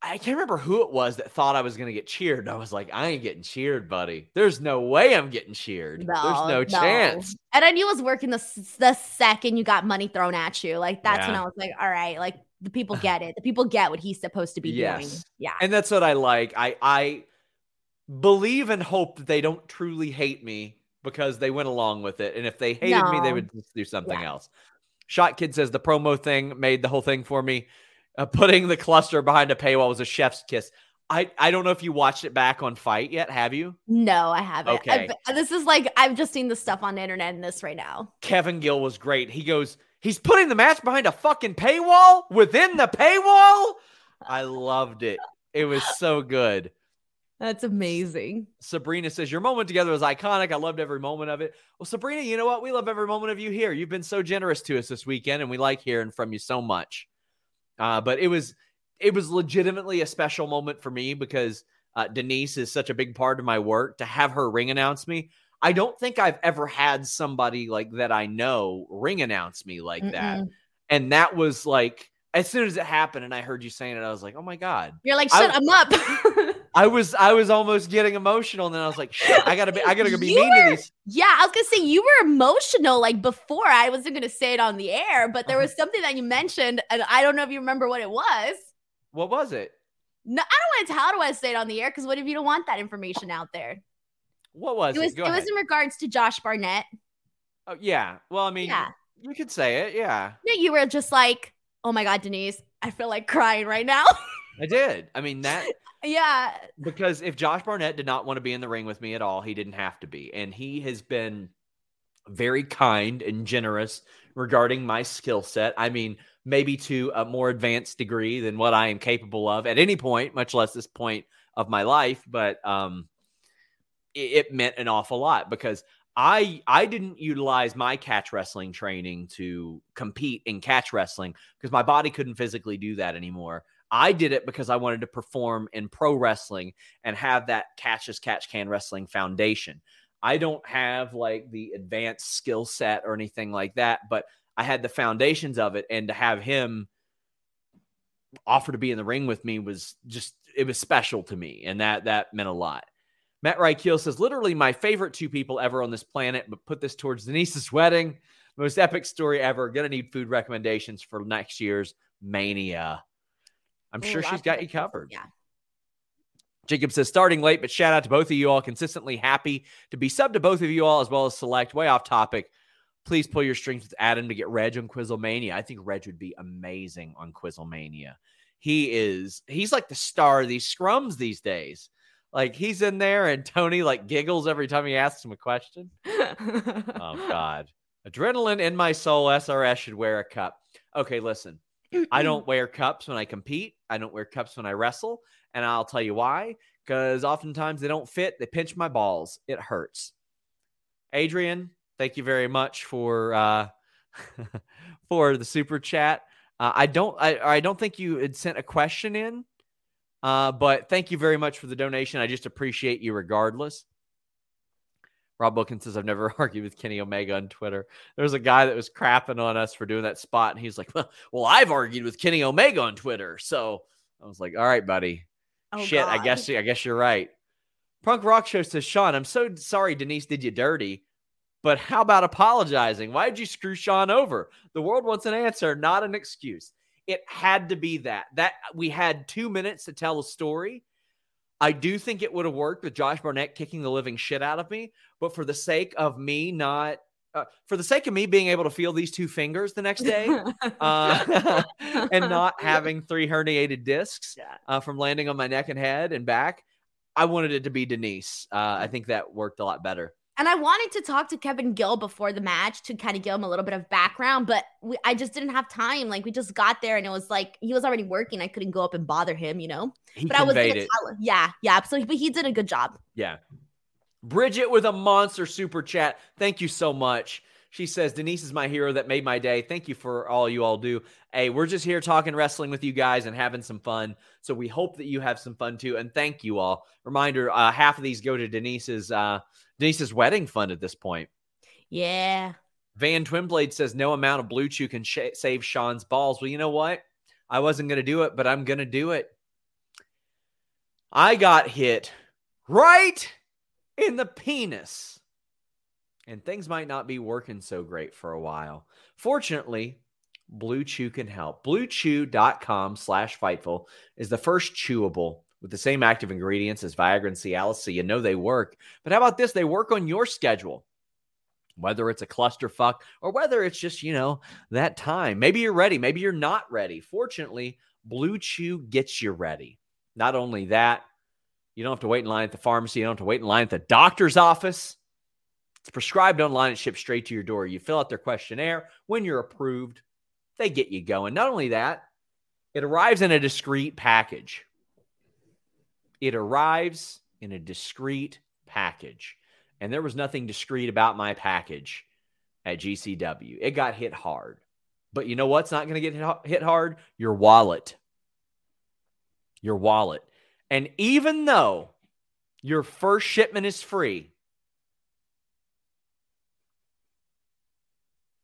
I can't remember who it was that thought I was going to get cheered. And I was like, I ain't getting cheered, buddy. There's no way I'm getting cheered. There's no, chance. And I knew it was working the, the second you got money thrown at you. Like that's when I was like, all right, like the people get it. The people get what he's supposed to be doing. Yeah. And that's what I like. I I believe and hope that they don't truly hate me because they went along with it. And if they hated me, they would just do something Yeah. else. Shot Kid says the promo thing made the whole thing for me. Uh, putting the cluster behind a paywall was a chef's kiss. I, I don't know if you watched it back on FITE yet. Have you? No, I haven't. Okay. I've- this is like I've just seen the stuff on the internet and this right now. Kevin Gill was great. He goes, he's putting the match behind a fucking paywall within the paywall. I loved it. It was so good. That's amazing. Sabrina says, Your moment together was iconic. I loved every moment of it. Well, Sabrina, you know what? We love every moment of you here. You've been so generous to us this weekend, and we like hearing from you so much. Uh, but it was it was legitimately a special moment for me because uh, Denise is such a big part of my work. To have her ring announce me, I don't think I've ever had somebody like that I know ring announce me like that. Mm-mm. And that was like as soon as it happened, and I heard you saying it, I was like, Oh my God. You're like, I- shut I'm up. I was I was almost getting emotional, and then I was like, "Shit, I gotta be I gotta be You mean to these." yeah, I was gonna say you were emotional like before. I wasn't gonna say it on the air, but there was something that you mentioned, and I don't know if you remember what it was. What was it? No, I don't want to tell how do I say it on the air because what if you don't want that information out there? What was It it? was Go it was in regards to Josh Barnett. oh, yeah. Well, I mean, Yeah. you could say it. Yeah, Yeah, you were just like, oh my god, Denise, I feel like crying right now. I did. I mean that yeah, because if Josh Barnett did not want to be in the ring with me at all, he didn't have to be, and he has been very kind and generous regarding my skill set. I mean, maybe to a more advanced degree than what I am capable of at any point, much less this point of my life. But um, it, it meant an awful lot because I I didn't utilize my catch wrestling training to compete in catch wrestling because my body couldn't physically do that anymore. I did it because I wanted to perform in pro wrestling and have that catch as catch can wrestling foundation. I don't have like the advanced skill set or anything like that, but I had the foundations of it. And to have him offer to be in the ring with me was just it was special to me, and that that meant a lot. Matt Reichel says, literally my favorite two people ever on this planet, but put this towards Denise's wedding. Most epic story ever. Gonna need food recommendations for next year's Mania. I'm sure she's got you covered. Yeah. Jacob says, starting late, but shout out to both of you all. Consistently happy to be sub to both of you all, as well as select. Way off topic. Please pull your strings with Adam to get Reg on Quizzlemania. I think Reg would be amazing on Quizzlemania. He is, he's like the star of these scrums these days. Like he's in there and Tony like giggles every time he asks him a question. Oh God. Adrenaline in my soul. SRS should wear a cup. Okay, listen. I don't wear cups when I compete. I don't wear cups when I wrestle. And I'll tell you why. Because oftentimes they don't fit. They pinch my balls. It hurts. Adrian, thank you very much for uh, for the super chat. Uh, I don't I, I don't think you had sent a question in, uh, but thank you very much for the donation. I just appreciate you regardless. Rob Wilkins says, I've never argued with Kenny Omega on Twitter. There's a guy that was crapping on us for doing that spot, and he's like, Well, well I've argued with Kenny Omega on Twitter. So I was like, All right, buddy. Oh, Shit, I guess I guess you're right. Punk Rock Show says, Sean, I'm so sorry Denise did you dirty, but how about apologizing? Why did you screw Sean over? The world wants an answer, not an excuse. It had to be that. That we had two minutes to tell a story. I do think it would have worked with Josh Barnett kicking the living shit out of me, but for the sake of me not, uh, for the sake of me being able to feel these two fingers the next day, uh, and not having three herniated discs uh, from landing on my neck and head and back. I wanted it to be Denise. Uh, I think that worked a lot better. And I wanted to talk to Kevin Gill before the match to kind of give him a little bit of background, but we, I just didn't have time. Like we just got there and it was like he was already working. I couldn't go up and bother him, you know. He But I was gonna it. tell him. Yeah, yeah. So, but he did a good job. Yeah. Bridget with a monster super chat. Thank you so much. She says, Denise is my hero that made my day. Thank you for all you all do. Hey, we're just here talking wrestling with you guys and having some fun. So we hope that you have some fun too. And thank you all. Reminder, uh, half of these go to Denise's uh, Denise's wedding fund at this point. Yeah. Van Twinblade says no amount of blue chew can sh- save Sean's balls. Well, you know what? I wasn't going to do it, but I'm going to do it. I got hit right in the penis. And things might not be working so great for a while. Fortunately, Blue Chew can help. BlueChew.com slash Fightful is the first chewable with the same active ingredients as Viagra and Cialis, so you know they work. But how about this? They work on your schedule whether it's a clusterfuck or whether it's just, you know, that time. Maybe you're ready. Maybe you're not ready. Fortunately, Blue Chew gets you ready. Not only that, you don't have to wait in line at the pharmacy. You don't have to wait in line at the doctor's office. It's prescribed online and shipped straight to your door. You fill out their questionnaire. When you're approved, they get you going. Not only that, it arrives in a discreet package. It arrives in a discreet package and there was nothing discreet about my package at GCW. It got hit hard. But you know what's not going to get hit hard? Your wallet. Your wallet. And even though your first shipment is free,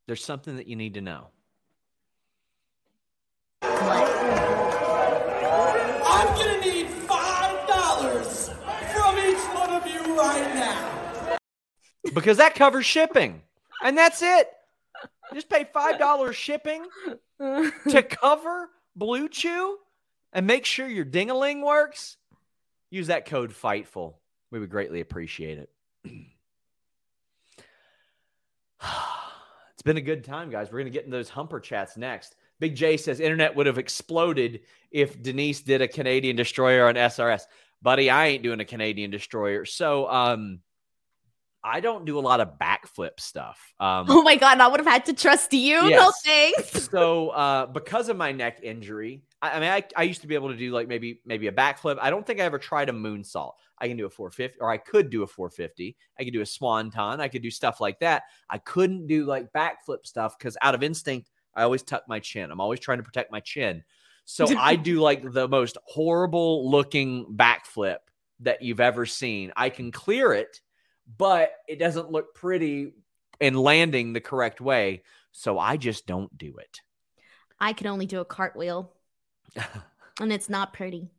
there's something that you need to know. I'm gonna need five dollars from each one of you right now. Because that covers shipping. And that's it. Just pay $5 shipping to cover Blue Chew and make sure your dingaling works, use that code FIGHTFUL. We would greatly appreciate it. it's been a good time, guys. We're going to get into those humper chats next. Big J says internet would have exploded if Denise did a Canadian destroyer on SRS. Buddy, I ain't doing a Canadian destroyer. So, um, I don't do a lot of backflip stuff. Um, Oh my god, I would have had to trust you. No thanks. so uh, because of my neck injury, I, I mean, I, I used to be able to do like maybe maybe a backflip. I don't think I ever tried a moonsault. I can do a 450, or I could do a 450. I could do a swan ton. I could do stuff like that. I couldn't do like backflip stuff because out of instinct, I always tuck my chin. I'm always trying to protect my chin. So I do like the most horrible looking backflip that you've ever seen. I can clear it, but it doesn't look pretty in landing the correct way. So I just don't do it. I can only do a cartwheel. and it's not pretty.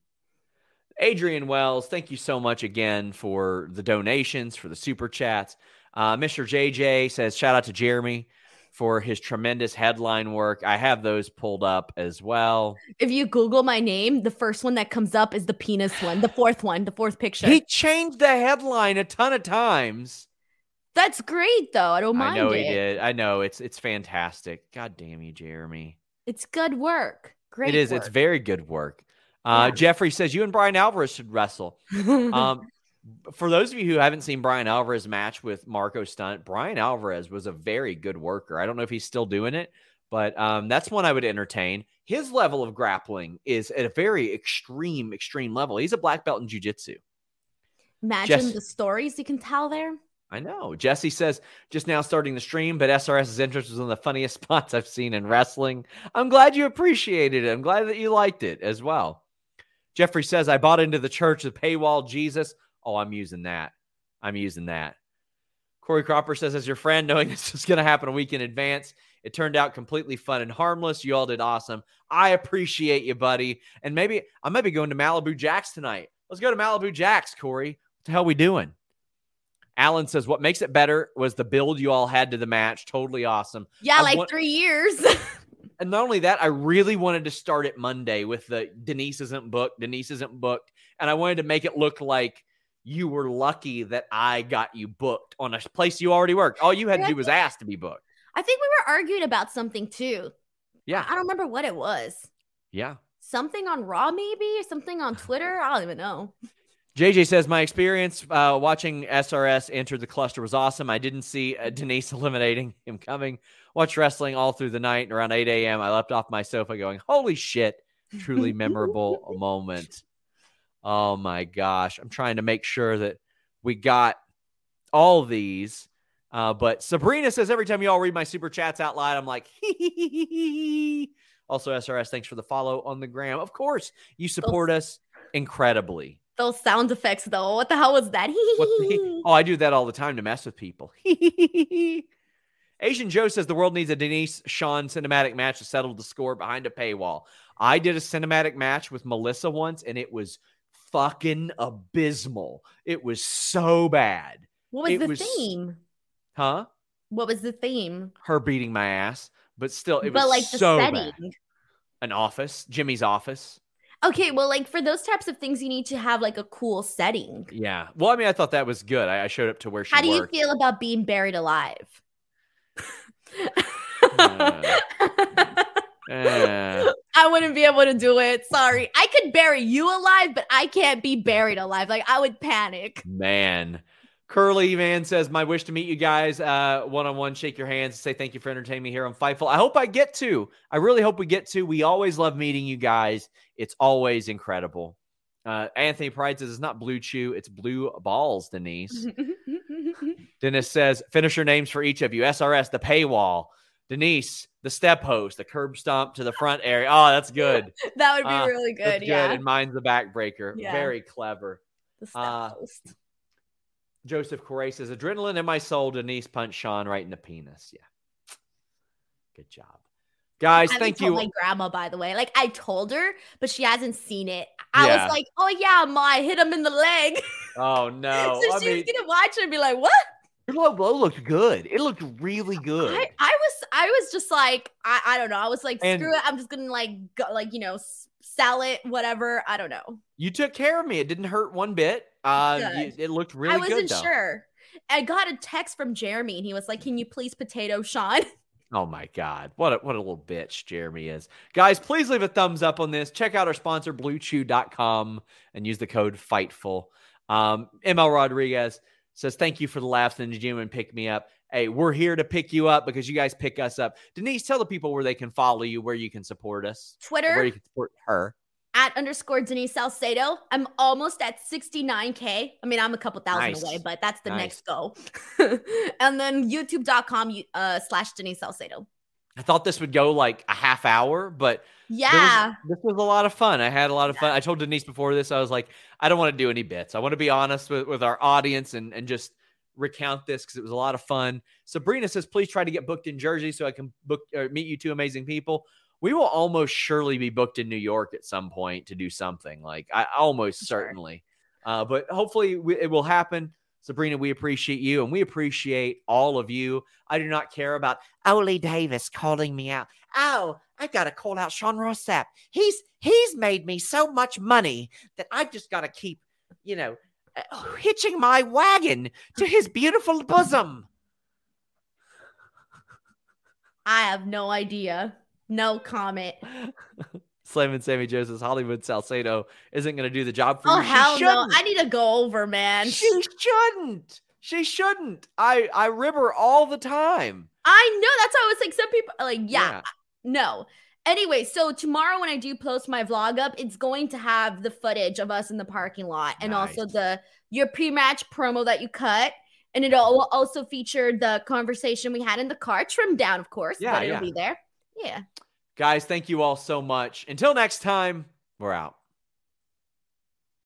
Adrian Wells, thank you so much again for the donations, for the super chats. Uh, Mr. JJ says, shout out to Jeremy for his tremendous headline work. I have those pulled up as well. If you Google my name, the first one that comes up is the penis one, the fourth one, the fourth picture. He changed the headline a ton of times. That's great though. I don't mind I know it. he did. I know it's it's fantastic. God damn you, Jeremy. It's good work. Great. it is. It's very good work. Uh, Yeah. Jeffrey says you and Bryan Alvarez should wrestle. um, for those of you who haven't seen Bryan Alvarez match with Marco Stunt, Bryan Alvarez was a very good worker. I don't know if he's still doing it, But um, that's one I would entertain. His level of grappling is at a very extreme, extreme level. He's a black belt in jujitsu. Imagine the stories you can tell there. I know. Jesse says just now starting the stream, but SRS's interest was one of the funniest spots I've seen in wrestling. I'm glad you appreciated it. I'm glad that you liked it as well. Jeffrey says, I bought into the church, the paywall Jesus. Oh, I'm using that. I'm using that. Corey Cropper says, as your friend, knowing this was going to happen a week in advance, it turned out completely fun and harmless. You all did awesome. I appreciate you, buddy. And maybe I might be going to Malibu Jacks tonight. Let's go to Malibu Jacks, Corey. What the hell we doing? Alan says, What makes it better was the build you all had to the match. Totally awesome. Yeah, I like want- three years. And not only that, I really wanted to start it Monday with the Denise isn't booked, Denise isn't booked. And I wanted to make it look like you were lucky that I got you booked on a place you already worked. All you had to do was ask to be booked. I think we were arguing about something too. Yeah. I don't remember what it was. Yeah. Something on Raw, maybe, or something on Twitter. I don't even know. JJ says my experience uh, watching SRS enter the cluster was awesome. I didn't see uh, Denise eliminating him coming. Watched wrestling all through the night, and around 8 a.m., I leapt off my sofa going, "Holy shit!" Truly memorable moment. Oh my gosh! I'm trying to make sure that we got all these. Uh, but Sabrina says every time you all read my super chats out loud, I'm like, also SRS, thanks for the follow on the gram. Of course, you support us incredibly. Those sound effects, though. What the hell was that? The- oh, I do that all the time to mess with people. Asian Joe says the world needs a Denise Sean cinematic match to settle the score behind a paywall. I did a cinematic match with Melissa once, and it was fucking abysmal. It was so bad. what was it the was- theme? Huh? What was the theme? Her beating my ass, but still, it was but like the so setting. bad. An office, Jimmy's office. Okay, well, like for those types of things, you need to have like a cool setting. Yeah. Well, I mean, I thought that was good. I, I showed up to where she How do you feel about being buried alive? Eh. I wouldn't be able to do it. Sorry. I could bury you alive, but I can't be buried alive. Like I would panic. Man. Curly man says, My wish to meet you guys one on one, shake your hands, say thank you for entertaining me here on Fightful. I hope I get to. I really hope we get to. We always love meeting you guys. It's always incredible. Uh, Anthony Pride says, It's not Bluechew, it's blue balls, Denise. Dennis says, Finish your names for each of you SRS, the paywall. Denise, the step host, the curb stomp to the front area. Oh, that's good. that would be Ah, really good. Yeah. And mine's the backbreaker. Yeah. Very clever. The step uh, host. Joseph Correa says, adrenaline in my soul. Denise punched Sean right in the penis. Yeah. Good job. Guys, I thank you. My grandma, by the way, like I told her, but she hasn't seen it. I Yeah. was like, "Oh yeah, ma, I hit him in the leg." Oh, no. so I she mean, was gonna watch it and be like, "What?" Your low blow looked good. It looked really good. I, I was, I was just like, I, I don't know. I was like, And- screw it. I'm just gonna like, go, like you know, sell it, whatever. I don't know. you took care of me. It didn't hurt one bit. Uh, you- it looked really I wasn't good, sure. I got a text from Jeremy, and he was like, "Can you please potato Sean?" Oh my God. What a, what a little bitch Jeremy is. Guys, please leave a thumbs up on this. Check out our sponsor, bluechew.com, and use the code FIGHTFUL. Um, ML Rodriguez says, Thank you for the laughs in the gym and pick me up. Hey, we're here to pick you up because you guys pick us up. Denise, tell the people where they can follow you, where you can support us, or where Twitter you can support her. at underscore Denise Salcedo. I'm almost at 69k. I mean, I'm a couple thousand Nice. away, but that's the Nice. next goal. and then YouTube.com uh, slash Denise Salcedo. I thought this would go like a half hour, but there was- Yeah, this was a lot of fun. I had a lot of fun. I told Denise before this, I was like, I don't want to do any bits. I want to be honest with, with our audience and, and just recount this because it was a lot of fun. Sabrina says, please try to get booked in Jersey so I can book or meet you two amazing people. We will almost surely be booked in New York at some point to do something. Like I almost Sure. certainly, uh, but hopefully we, it will happen. Sabrina, we appreciate you and we appreciate all of you. I do not care about Ole Davis calling me out. Oh, I've got to call out Sean Ross Sapp. He's he's made me so much money that I've just got to keep, you know, uh, hitching my wagon to his beautiful bosom. I have no idea. No comment. Slam and Sammy Josephs, Hollywood Salcedo isn't going to do the job for Oh you. She hell no! I need to go over, man. She shouldn't. She shouldn't. I I rib her all the time. I know. That's why I was like, some people like, yeah, Yeah. no. Anyway, so tomorrow when I do post my vlog up, it's going to have the footage of us in the parking lot and also the your pre-match promo that you cut. And it'll will also feature the conversation we had in the car, trimmed down, of course. Yeah, but it'll yeah. be there. Yeah. Guys, thank you all so much. Until next time, we're out.